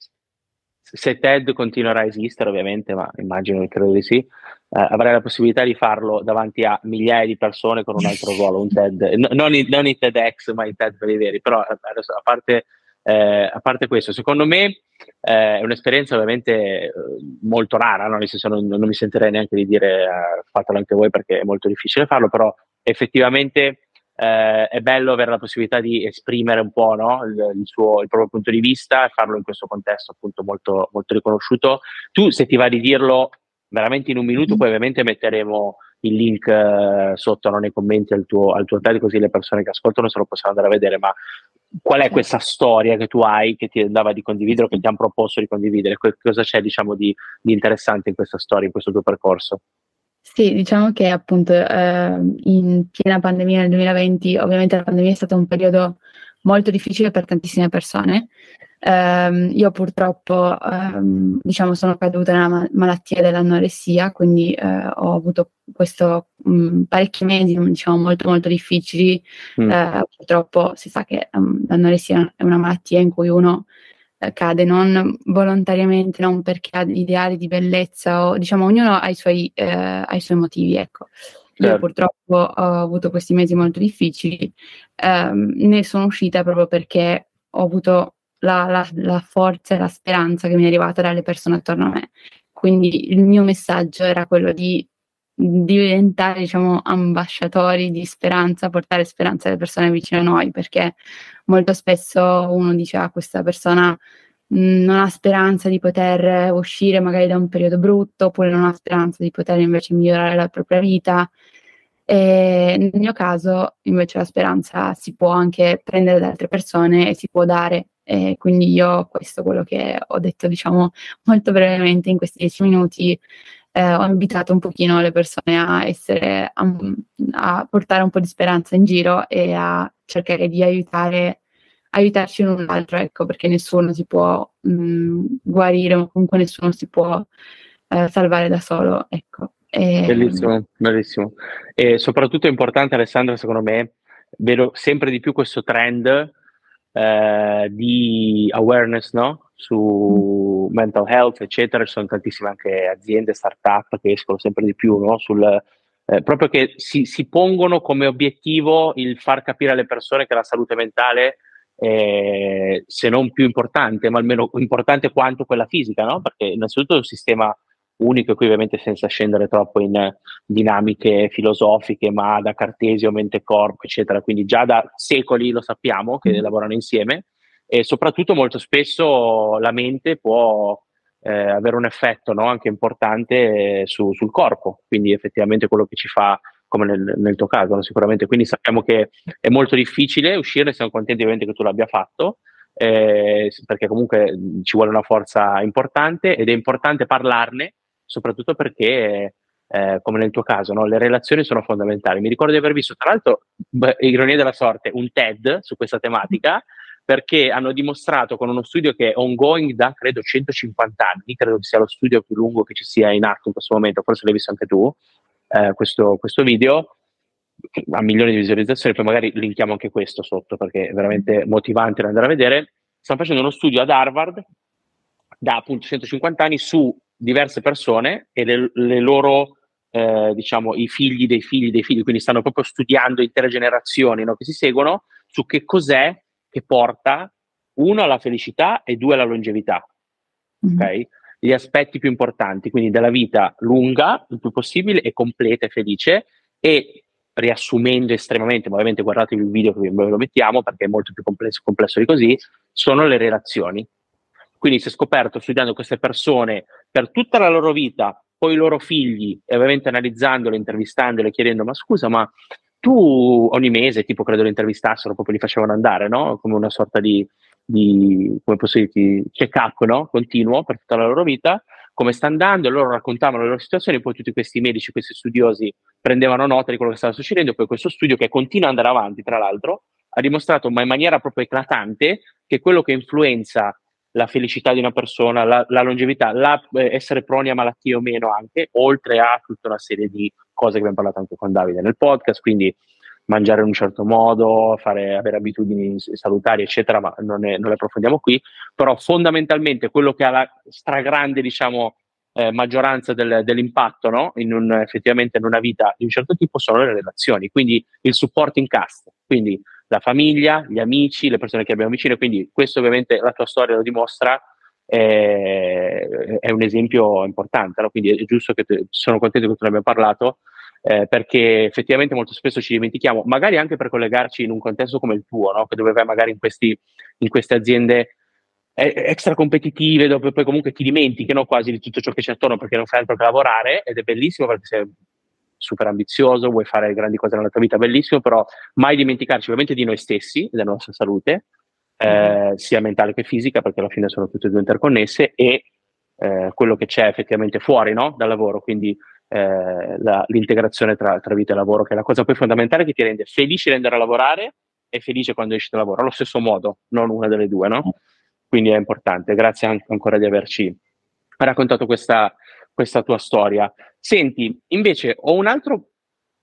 se TED continuerà a esistere, ovviamente, ma immagino che credo di sì, eh, avrai la possibilità di farlo davanti a migliaia di persone con un altro ruolo, un TED, no, non, i, non i TEDx, ma i TED per i veri, però eh, adesso, a, parte, eh, a parte questo, secondo me eh, è un'esperienza ovviamente eh, molto rara, no? nel senso non, non, mi sentirei neanche di dire eh, fatelo anche voi perché è molto difficile farlo, però effettivamente eh, è bello avere la possibilità di esprimere un po' no? il, il, suo, il, proprio punto di vista e farlo in questo contesto appunto molto, molto riconosciuto. Tu, se ti va di dirlo, veramente in un minuto, poi ovviamente metteremo il link eh, sotto no, nei commenti al tuo, al tuo TED così le persone che ascoltano se lo possono andare a vedere, ma qual è questa storia che tu hai che ti andava di condividere o che ti hanno proposto di condividere? cosa c'è diciamo di, di, interessante in questa storia, in questo tuo percorso? Sì, diciamo che appunto eh, in piena pandemia nel 2020, ovviamente la pandemia è stato un periodo molto difficile per tantissime persone, Um, io purtroppo um, diciamo, sono caduta nella ma- malattia dell'anoressia, quindi uh, ho avuto questo um, parecchi mesi diciamo, molto molto difficili. Mm. Uh, purtroppo si sa che l'anoressia è una malattia in cui uno cade non volontariamente, non perché ha ideali di bellezza, o diciamo ognuno ha i suoi, ha i suoi motivi. Ecco. Io certo. purtroppo ho avuto questi mesi molto difficili, ne sono uscita proprio perché ho avuto la, la, la forza e la speranza che mi è arrivata dalle persone attorno a me. Quindi il mio messaggio era quello di diventare diciamo ambasciatori di speranza, portare speranza alle persone vicine a noi, perché molto spesso uno dice a ah, questa persona mh, non ha speranza di poter uscire magari da un periodo brutto, oppure non ha speranza di poter invece migliorare la propria vita. E nel mio caso, invece, la speranza si può anche prendere da altre persone e si può dare. E quindi io, questo è quello che ho detto, diciamo, molto brevemente in questi dieci minuti. Eh, ho invitato un pochino le persone a essere, a, a, portare un po' di speranza in giro e a cercare di aiutare, aiutarci l'un l'altro, ecco, perché nessuno si può mh, guarire, o comunque nessuno si può eh, salvare da solo, ecco. E... Bellissimo, bellissimo. E soprattutto è importante, Alessandra, secondo me, vedo sempre di più questo trend eh, di awareness no? Su mental health, eccetera. Ci sono tantissime anche aziende, start-up che escono sempre di più no? sul, eh, proprio che si, si, pongono come obiettivo il far capire alle persone che la salute mentale è, se non più importante, ma almeno importante quanto quella fisica, no? perché innanzitutto è un sistema unico, qui ovviamente senza scendere troppo in dinamiche filosofiche, ma da Cartesio, mente corpo, eccetera. Quindi già da secoli lo sappiamo che mm. lavorano insieme e soprattutto molto spesso la mente può eh, avere un effetto no? anche importante eh, su, sul corpo, quindi effettivamente quello che ci fa come nel, nel tuo caso, no? sicuramente. Quindi sappiamo che è molto difficile uscire, siamo contenti ovviamente che tu l'abbia fatto, eh, perché comunque ci vuole una forza importante ed è importante parlarne soprattutto perché, eh, come nel tuo caso, no, le relazioni sono fondamentali. Mi ricordo di aver visto, tra l'altro, beh, ironia della sorte, un TED su questa tematica, perché hanno dimostrato con uno studio che è ongoing da credo 150 anni, credo che sia lo studio più lungo che ci sia in atto in questo momento, forse l'hai visto anche tu, eh, questo, questo video a milioni di visualizzazioni, poi magari linkiamo anche questo sotto perché è veramente motivante da andare a vedere. Stanno facendo uno studio ad Harvard da appunto 150 anni su diverse persone e le, le loro, eh, diciamo, i figli dei figli dei figli, quindi stanno proprio studiando intere generazioni no, che si seguono su che cos'è che porta uno alla felicità e due alla longevità. Mm-hmm. Ok? Gli aspetti più importanti, quindi della vita lunga, il più possibile, e completa e felice, e riassumendo estremamente, ma ovviamente guardatevi il video che ve lo mettiamo perché è molto più complesso, complesso di così, sono le relazioni. Quindi si è scoperto studiando queste persone per tutta la loro vita, poi i loro figli, e ovviamente analizzandole, intervistandole, chiedendo: Ma scusa, ma tu ogni mese, tipo, credo le intervistassero, proprio li facevano andare, no? Come una sorta di, di come posso dirti, check-up, no? Continuo per tutta la loro vita come sta andando, loro raccontavano le loro situazioni, poi tutti questi medici, questi studiosi prendevano nota di quello che stava succedendo, poi questo studio che continua ad andare avanti, tra l'altro, ha dimostrato ma in maniera proprio eclatante che quello che influenza la felicità di una persona, la, la longevità, la, eh, essere proni a malattie o meno anche, oltre a tutta una serie di cose che abbiamo parlato anche con Davide nel podcast, quindi mangiare in un certo modo, fare, avere abitudini salutari, eccetera, ma non, è, non le approfondiamo qui, però fondamentalmente quello che ha la stragrande, diciamo, eh, maggioranza del, dell'impatto no? in un, effettivamente in una vita di un certo tipo sono le relazioni, quindi il supporting cast, quindi la famiglia, gli amici, le persone che abbiamo vicino, quindi questo ovviamente la tua storia lo dimostra, è, è un esempio importante, no? quindi è giusto che te, sono contento che tu ne abbia parlato, eh, perché effettivamente molto spesso ci dimentichiamo, magari anche per collegarci in un contesto come il tuo, no? che dove vai magari in, questi, in queste aziende eh, extra competitive, dove poi comunque ti dimentichi no? quasi di tutto ciò che c'è attorno perché non fai altro che lavorare ed è bellissimo perché sei super ambizioso, vuoi fare grandi cose nella tua vita, bellissimo, però mai dimenticarci ovviamente di noi stessi, della nostra salute, eh, sia mentale che fisica, perché alla fine sono tutte e due interconnesse, e eh, quello che c'è effettivamente fuori no? dal lavoro, quindi eh, la, l'integrazione tra, tra, vita e lavoro, che è la cosa poi fondamentale che ti rende felice di andare a lavorare e felice quando esci da lavoro, allo stesso modo, non una delle due, no? Quindi è importante. Grazie anche ancora di averci raccontato questa, questa tua storia. Senti, invece ho un altro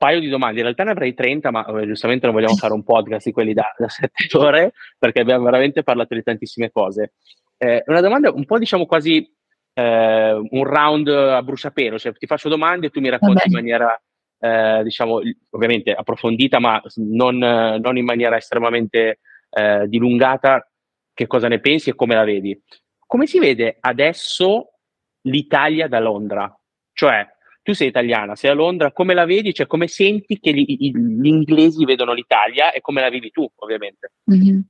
paio di domande, in realtà ne avrei 30, ma eh, giustamente non vogliamo fare un podcast di quelli da, da 7 [laughs] ore, perché abbiamo veramente parlato di tantissime cose. Eh, una domanda un po' diciamo quasi eh, un round a bruciapelo, cioè ti faccio domande e tu mi racconti Vabbè. in maniera, eh, diciamo, ovviamente approfondita, ma non, non in maniera estremamente eh, dilungata, che cosa ne pensi e come la vedi. Come si vede adesso l'Italia da Londra? Cioè, tu sei italiana, sei a Londra, come la vedi? Cioè, come senti che gli, gli inglesi vedono l'Italia e come la vivi tu, ovviamente? Mm-hmm.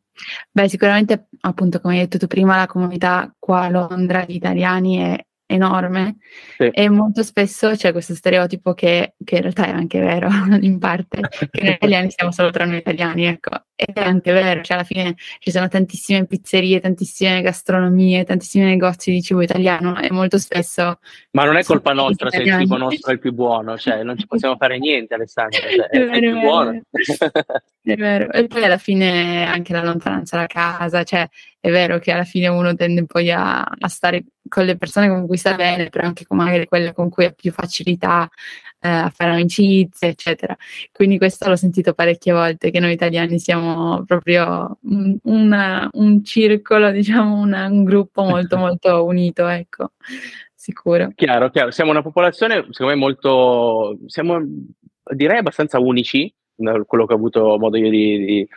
Beh, sicuramente, appunto, come hai detto tu prima, la comunità qua a Londra di italiani è enorme sì. e molto spesso c'è questo stereotipo che, che, in realtà è anche vero [laughs] in parte, che noi italiani siamo solo tra noi italiani, ecco, ed è anche vero, cioè alla fine ci sono tantissime pizzerie, tantissime gastronomie, tantissimi negozi di cibo italiano e molto spesso... Ma non è colpa nostra se il cibo nostro è il più buono, cioè non ci possiamo fare niente Alessandro, cioè, è, [laughs] è, il più buono. è vero, e poi alla fine anche la lontananza da casa, cioè è vero che alla fine uno tende poi a, a stare con le persone con cui sta bene, però anche con magari quelle con cui ha più facilità eh, a fare amicizie, eccetera. Quindi questo l'ho sentito parecchie volte, che noi italiani siamo proprio un, una, un circolo, diciamo, una, un gruppo molto [laughs] molto unito, ecco, sicuro. Chiaro, chiaro. Siamo una popolazione, secondo me, molto, siamo direi abbastanza unici, quello che ho avuto modo io di, di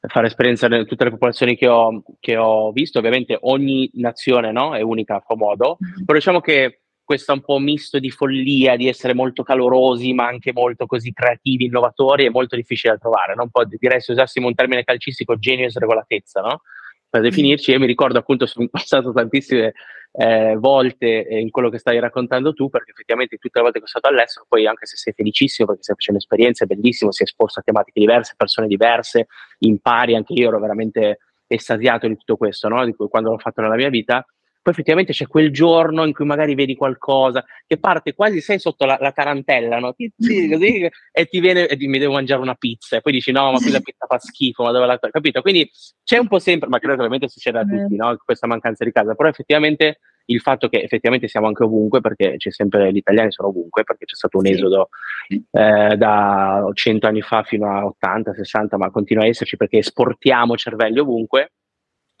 fare esperienza in tutte le popolazioni che ho, che ho visto. Ovviamente ogni nazione no, è unica a suo modo, mm-hmm. però diciamo che questo un po' misto di follia, di essere molto calorosi, ma anche molto così creativi, innovatori, è molto difficile da trovare. No? Un po' direi se usassimo un termine calcistico, genio e sregolatezza, no? Per definirci, io mi ricordo appunto, sono [laughs] passato tantissime eh, volte in quello che stai raccontando tu, perché effettivamente tutte le volte che sono stato all'estero, poi anche se sei felicissimo perché stai facendo esperienze, è bellissimo, si è esposto a tematiche diverse, persone diverse, impari, anche io ero veramente estasiato di tutto questo, no? di quando l'ho fatto nella mia vita, poi effettivamente c'è quel giorno in cui magari vedi qualcosa che parte quasi sei sotto la, la tarantella, no? Ti, sì, così, e ti viene e mi devo mangiare una pizza e poi dici no, ma qui la pizza fa schifo, ma dove la capito? Quindi c'è un po' sempre, ma credo che ovviamente succeda a tutti, no? Questa mancanza di casa, però effettivamente il fatto che effettivamente siamo anche ovunque, perché c'è sempre, gli italiani sono ovunque, perché c'è stato un esodo eh, da 100 anni fa fino a 80, 60, ma continua a esserci perché esportiamo cervelli ovunque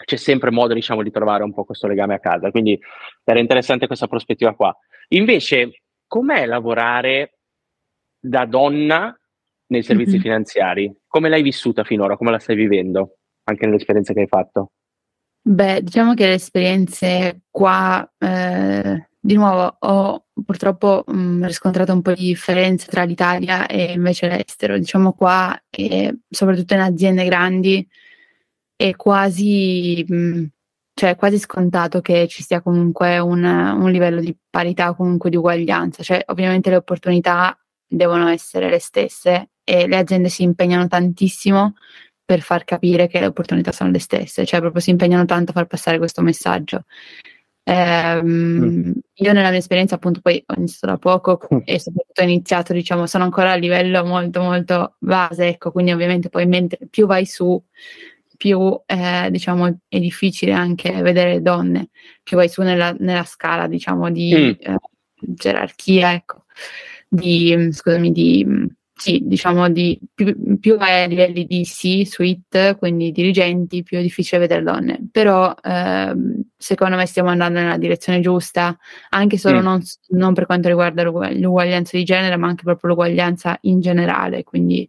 c'è sempre modo diciamo, di trovare un po' questo legame a casa. Quindi era interessante questa prospettiva qua. Invece, com'è lavorare da donna nei servizi mm-hmm. finanziari? Come l'hai vissuta finora? Come la stai vivendo? Anche nell'esperienza che hai fatto? Beh, diciamo che le esperienze qua, eh, di nuovo, ho purtroppo mh, mm, riscontrato un po' di differenze tra l'Italia e invece l'estero. Diciamo qua, soprattutto in aziende grandi, è quasi, mh, cioè, quasi scontato che ci sia comunque un, un livello di parità comunque di uguaglianza. Cioè, ovviamente le opportunità devono essere le stesse e le aziende si impegnano tantissimo per far capire che le opportunità sono le stesse, cioè proprio si impegnano tanto a far passare questo messaggio. Eh, mm. Io nella mia esperienza appunto poi ho iniziato da poco mm. e soprattutto ho iniziato diciamo sono ancora a livello molto molto base ecco quindi ovviamente poi mentre più vai su più eh, diciamo, è difficile anche vedere donne, più vai su nella, nella scala diciamo, di mm. eh, gerarchia, ecco, di, scusami, di, sì, diciamo di più, più vai a livelli di C-suite, quindi dirigenti, più è difficile vedere donne. Però ehm, secondo me stiamo andando nella direzione giusta, anche solo mm. non, non, per quanto riguarda l'uguaglianza di genere, ma anche proprio l'uguaglianza in generale. Quindi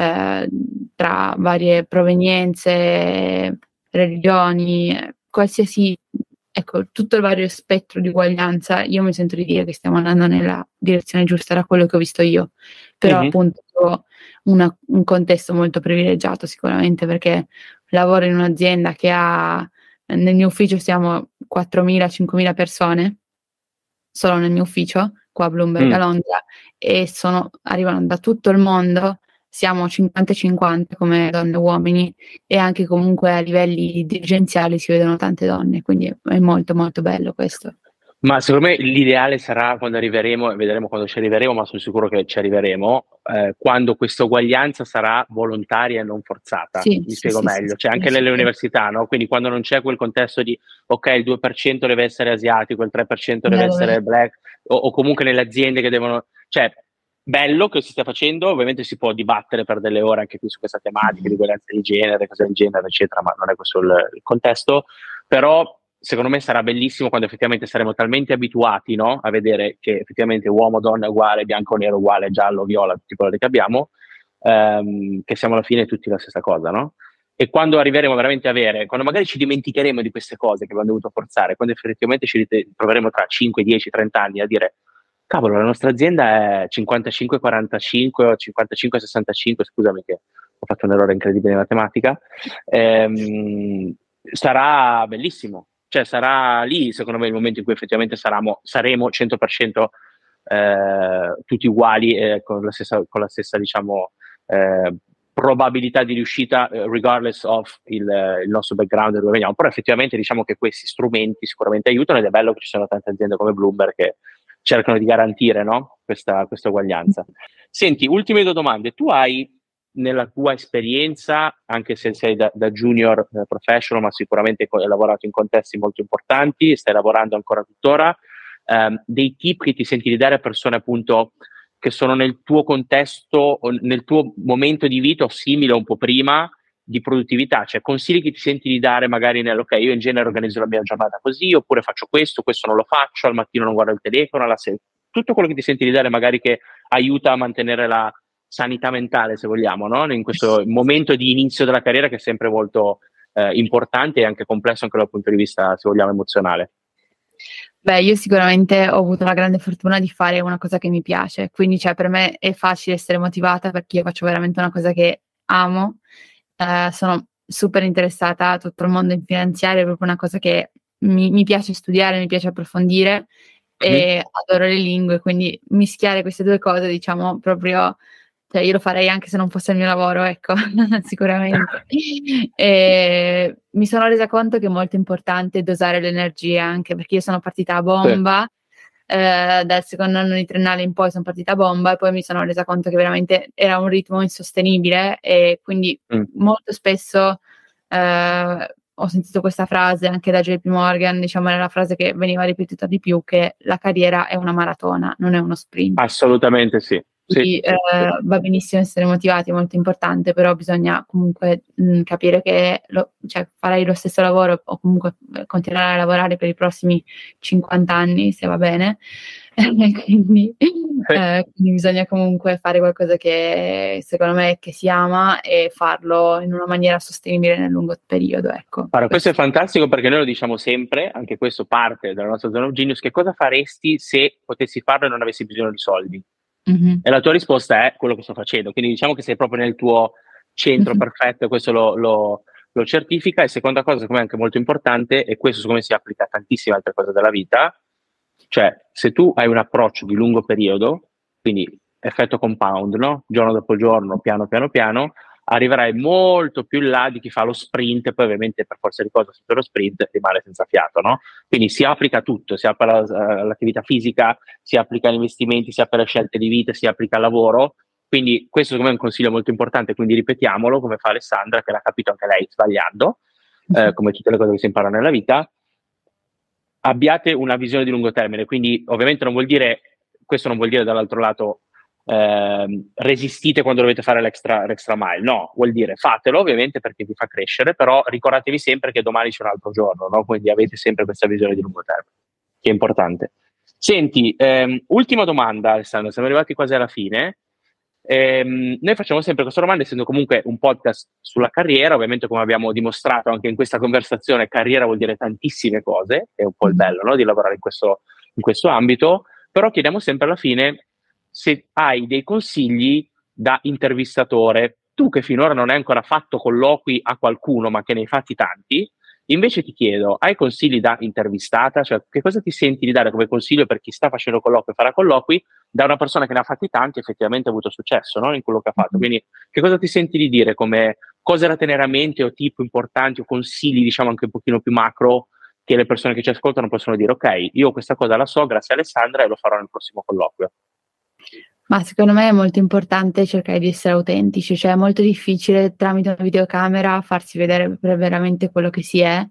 eh, tra varie provenienze, religioni, qualsiasi, ecco, tutto il vario spettro di uguaglianza, io mi sento di dire che stiamo andando nella direzione giusta da quello che ho visto io, però mm-hmm. appunto una, un contesto molto privilegiato sicuramente perché lavoro in un'azienda che ha, nel mio ufficio siamo 4.000-5.000 persone, solo nel mio ufficio, qua a Bloomberg mm. a Londra, e sono, arrivano da tutto il mondo siamo 50-50 come donne e uomini e anche comunque a livelli dirigenziali si vedono tante donne, quindi è molto molto bello questo. Ma secondo me l'ideale sarà quando arriveremo, e vedremo quando ci arriveremo, ma sono sicuro che ci arriveremo, eh, quando questa uguaglianza sarà volontaria e non forzata. Sì, Mi spiego sì, meglio, sì, cioè anche nelle università, no? quindi quando non c'è quel contesto di ok, il 2% deve essere asiatico, il 3% deve essere black, o, o comunque nelle aziende che devono, cioè bello che si stia facendo, ovviamente si può dibattere per delle ore anche qui su questa tematica di violenza di genere, cose del genere, eccetera, ma non è questo il, il contesto, però secondo me sarà bellissimo quando effettivamente saremo talmente abituati no, a vedere che effettivamente uomo, donna uguale, bianco, nero uguale, giallo, viola, tutti quelli che abbiamo, ehm, che siamo alla fine tutti la stessa cosa, no? E quando arriveremo veramente a avere, quando magari ci dimenticheremo di queste cose che abbiamo dovuto forzare, quando effettivamente ci troveremo tra 5, 10, 30 anni a dire cavolo, la nostra azienda è 55-45 o 55-65, scusami che ho fatto un errore incredibile in matematica, ehm, sarà bellissimo, cioè sarà lì secondo me il momento in cui effettivamente saremo, saremo 100% eh, tutti uguali eh, con la stessa, con la stessa diciamo, eh, probabilità di riuscita eh, regardless of il, il, nostro background dove veniamo, però effettivamente diciamo che questi strumenti sicuramente aiutano ed è bello che ci sono tante aziende come Bloomberg che cercano di garantire no? questa, questa uguaglianza. Senti, ultime due domande. Tu hai nella tua esperienza, anche se sei da, da junior eh, professional, ma sicuramente hai lavorato in contesti molto importanti, stai lavorando ancora tuttora, ehm, dei tip che ti senti di dare a persone appunto che sono nel tuo contesto nel tuo momento di vita o simile un po' prima di produttività, cioè consigli che ti senti di dare magari nel ok, io in genere organizzo la mia giornata così, oppure faccio questo, questo non lo faccio, al mattino non guardo il telefono, alla sera, tutto quello che ti senti di dare magari che aiuta a mantenere la sanità mentale, se vogliamo, no? in questo momento di inizio della carriera che è sempre molto eh, importante e anche complesso anche dal punto di vista, se vogliamo, emozionale. Beh, io sicuramente ho avuto la grande fortuna di fare una cosa che mi piace, quindi cioè, per me è facile essere motivata perché io faccio veramente una cosa che amo, eh, sono super interessata a tutto il mondo in finanziario, è proprio una cosa che mi, mi piace studiare, mi piace approfondire e adoro le lingue, quindi mischiare queste due cose, diciamo, proprio cioè io lo farei anche se non fosse il mio lavoro, ecco, [laughs] sicuramente. [laughs] e mi sono resa conto che è molto importante dosare l'energia, anche perché io sono partita a bomba. Eh, dal secondo anno di triennale in poi sono partita a bomba e poi mi sono resa conto che veramente era un ritmo insostenibile e quindi mm. molto spesso eh, ho sentito questa frase anche da JP Morgan, diciamo era la frase che veniva ripetuta di più, che la carriera è una maratona, non è uno sprint. Assolutamente sì. Quindi sì. eh, va benissimo essere motivati, è molto importante, però bisogna comunque mh, capire che lo, cioè, farai lo stesso lavoro o comunque eh, continuerai a lavorare per i prossimi 50 anni, se va bene. [laughs] quindi, eh, quindi, bisogna comunque fare qualcosa che secondo me che si ama e farlo in una maniera sostenibile nel lungo periodo. Ecco. Allora, questo è fantastico perché noi lo diciamo sempre, anche questo parte dalla nostra zona of genius, che cosa faresti se potessi farlo e non avessi bisogno di soldi? Mm-hmm. E la tua risposta è quello che sto facendo. Quindi diciamo che sei proprio nel tuo centro mm-hmm. perfetto e questo lo, lo, lo, certifica. E seconda cosa, secondo me anche molto importante, e questo secondo me si applica a tantissime altre cose della vita, cioè se tu hai un approccio di lungo periodo, quindi effetto compound, no? giorno dopo giorno, piano piano piano, arriverai molto più in là di chi fa lo sprint, poi ovviamente per forza di cosa sempre lo sprint rimane senza fiato, no? Quindi si applica a tutto, si applica all'attività fisica, si applica agli investimenti, si applica alle scelte di vita, si applica al lavoro. Quindi questo secondo me è un consiglio molto importante, quindi ripetiamolo come fa Alessandra, che l'ha capito anche lei sbagliando, [laughs] eh, come tutte le cose che si imparano nella vita. Abbiate una visione di lungo termine, quindi ovviamente non vuol dire, questo non vuol dire dall'altro lato eh, resistite quando dovete fare l'extra, l'extra mile. No, vuol dire fatelo ovviamente perché vi fa crescere, però ricordatevi sempre che domani c'è un altro giorno, no? quindi avete sempre questa visione di lungo termine, che è importante. Senti, ehm, ultima domanda Alessandro, siamo arrivati quasi alla fine. Ehm, noi facciamo sempre questa domanda, essendo comunque un podcast sulla carriera, ovviamente come abbiamo dimostrato anche in questa conversazione, carriera vuol dire tantissime cose, è un po' il bello no? di lavorare in questo, in questo ambito, però chiediamo sempre alla fine se hai dei consigli da intervistatore, tu che finora non hai ancora fatto colloqui a qualcuno, ma che ne hai fatti tanti, invece ti chiedo, hai consigli da intervistata? Cioè, che cosa ti senti di dare come consiglio per chi sta facendo colloqui e farà colloqui da una persona che ne ha fatti tanti e effettivamente ha avuto successo no? in quello che ha fatto? Mm-hmm. Quindi, che cosa ti senti di dire come cose da tenere a mente o tipo importanti o consigli, diciamo anche un pochino più macro, che le persone che ci ascoltano possono dire, ok, io questa cosa la so grazie a Alessandra e lo farò nel prossimo colloquio? Ma secondo me è molto importante cercare di essere autentici, cioè è molto difficile tramite una videocamera farsi vedere veramente quello che si è,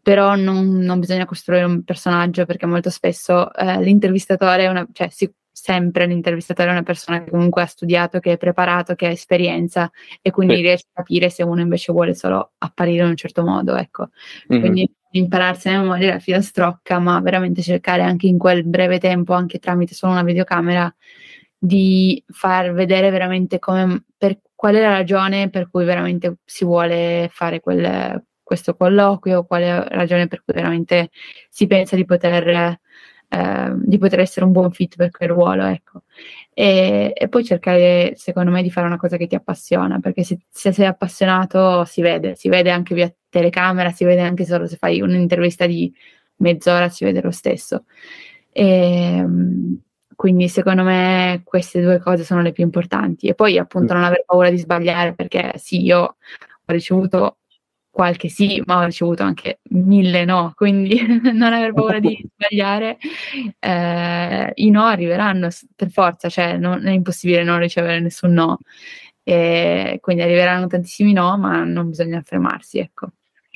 però non, non bisogna costruire un personaggio perché molto spesso eh, l'intervistatore è una, cioè sì, sempre l'intervistatore è una persona che comunque ha studiato, che è preparato, che ha esperienza e quindi sì. riesce a capire se uno invece vuole solo apparire in un certo modo, ecco. Mm-hmm. Impararsi a memoria la filastrocca, ma veramente cercare anche in quel breve tempo, anche tramite solo una videocamera, di far vedere veramente come, per, qual è la ragione per cui veramente si vuole fare quel, questo colloquio, qual è la ragione per cui veramente si pensa di poter eh, di poter essere un buon fit per quel ruolo, ecco. E, e, poi cercare, secondo me, di fare una cosa che ti appassiona, perché se, se, sei appassionato si vede, si vede anche via telecamera, si vede anche solo se fai un'intervista di mezz'ora, si vede lo stesso. E, ehm, quindi secondo me queste due cose sono le più importanti. E poi appunto non aver paura di sbagliare, perché sì, io ho ricevuto qualche sì, ma ho ricevuto anche mille no, quindi [laughs] non aver paura di [laughs] sbagliare, eh, i no arriveranno per forza, cioè non, è impossibile non ricevere nessun no, e quindi arriveranno tantissimi no, ma non bisogna fermarsi, ecco.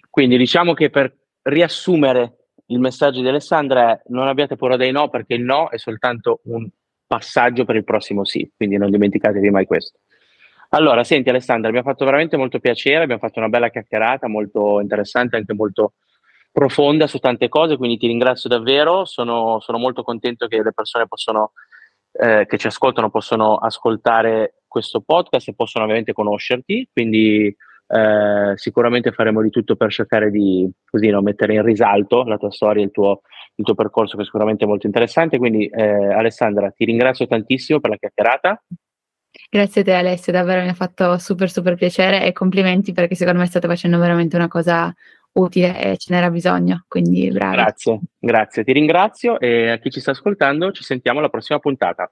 Quindi diciamo che per riassumere il messaggio di Alessandra è non abbiate paura dei no perché il no è soltanto un passaggio per il prossimo sì, quindi non dimenticatevi mai questo. Allora, senti Alessandra, mi ha fatto veramente molto piacere, abbiamo fatto una bella chiacchierata, molto interessante, anche molto profonda su tante cose, quindi ti ringrazio davvero, sono, sono molto contento che le persone possono, eh, che ci ascoltano possono ascoltare questo podcast e possono ovviamente conoscerti, quindi eh, sicuramente faremo di tutto per cercare di così, no, mettere in risalto la tua storia, il tuo, il tuo percorso che è sicuramente molto interessante, quindi eh, Alessandra ti ringrazio tantissimo per la chiacchierata. Grazie a te Alessio, davvero mi ha fatto super super piacere e complimenti perché secondo me state facendo veramente una cosa utile e ce n'era bisogno, quindi bravi. Grazie, grazie, ti ringrazio e a chi ci sta ascoltando ci sentiamo alla prossima puntata.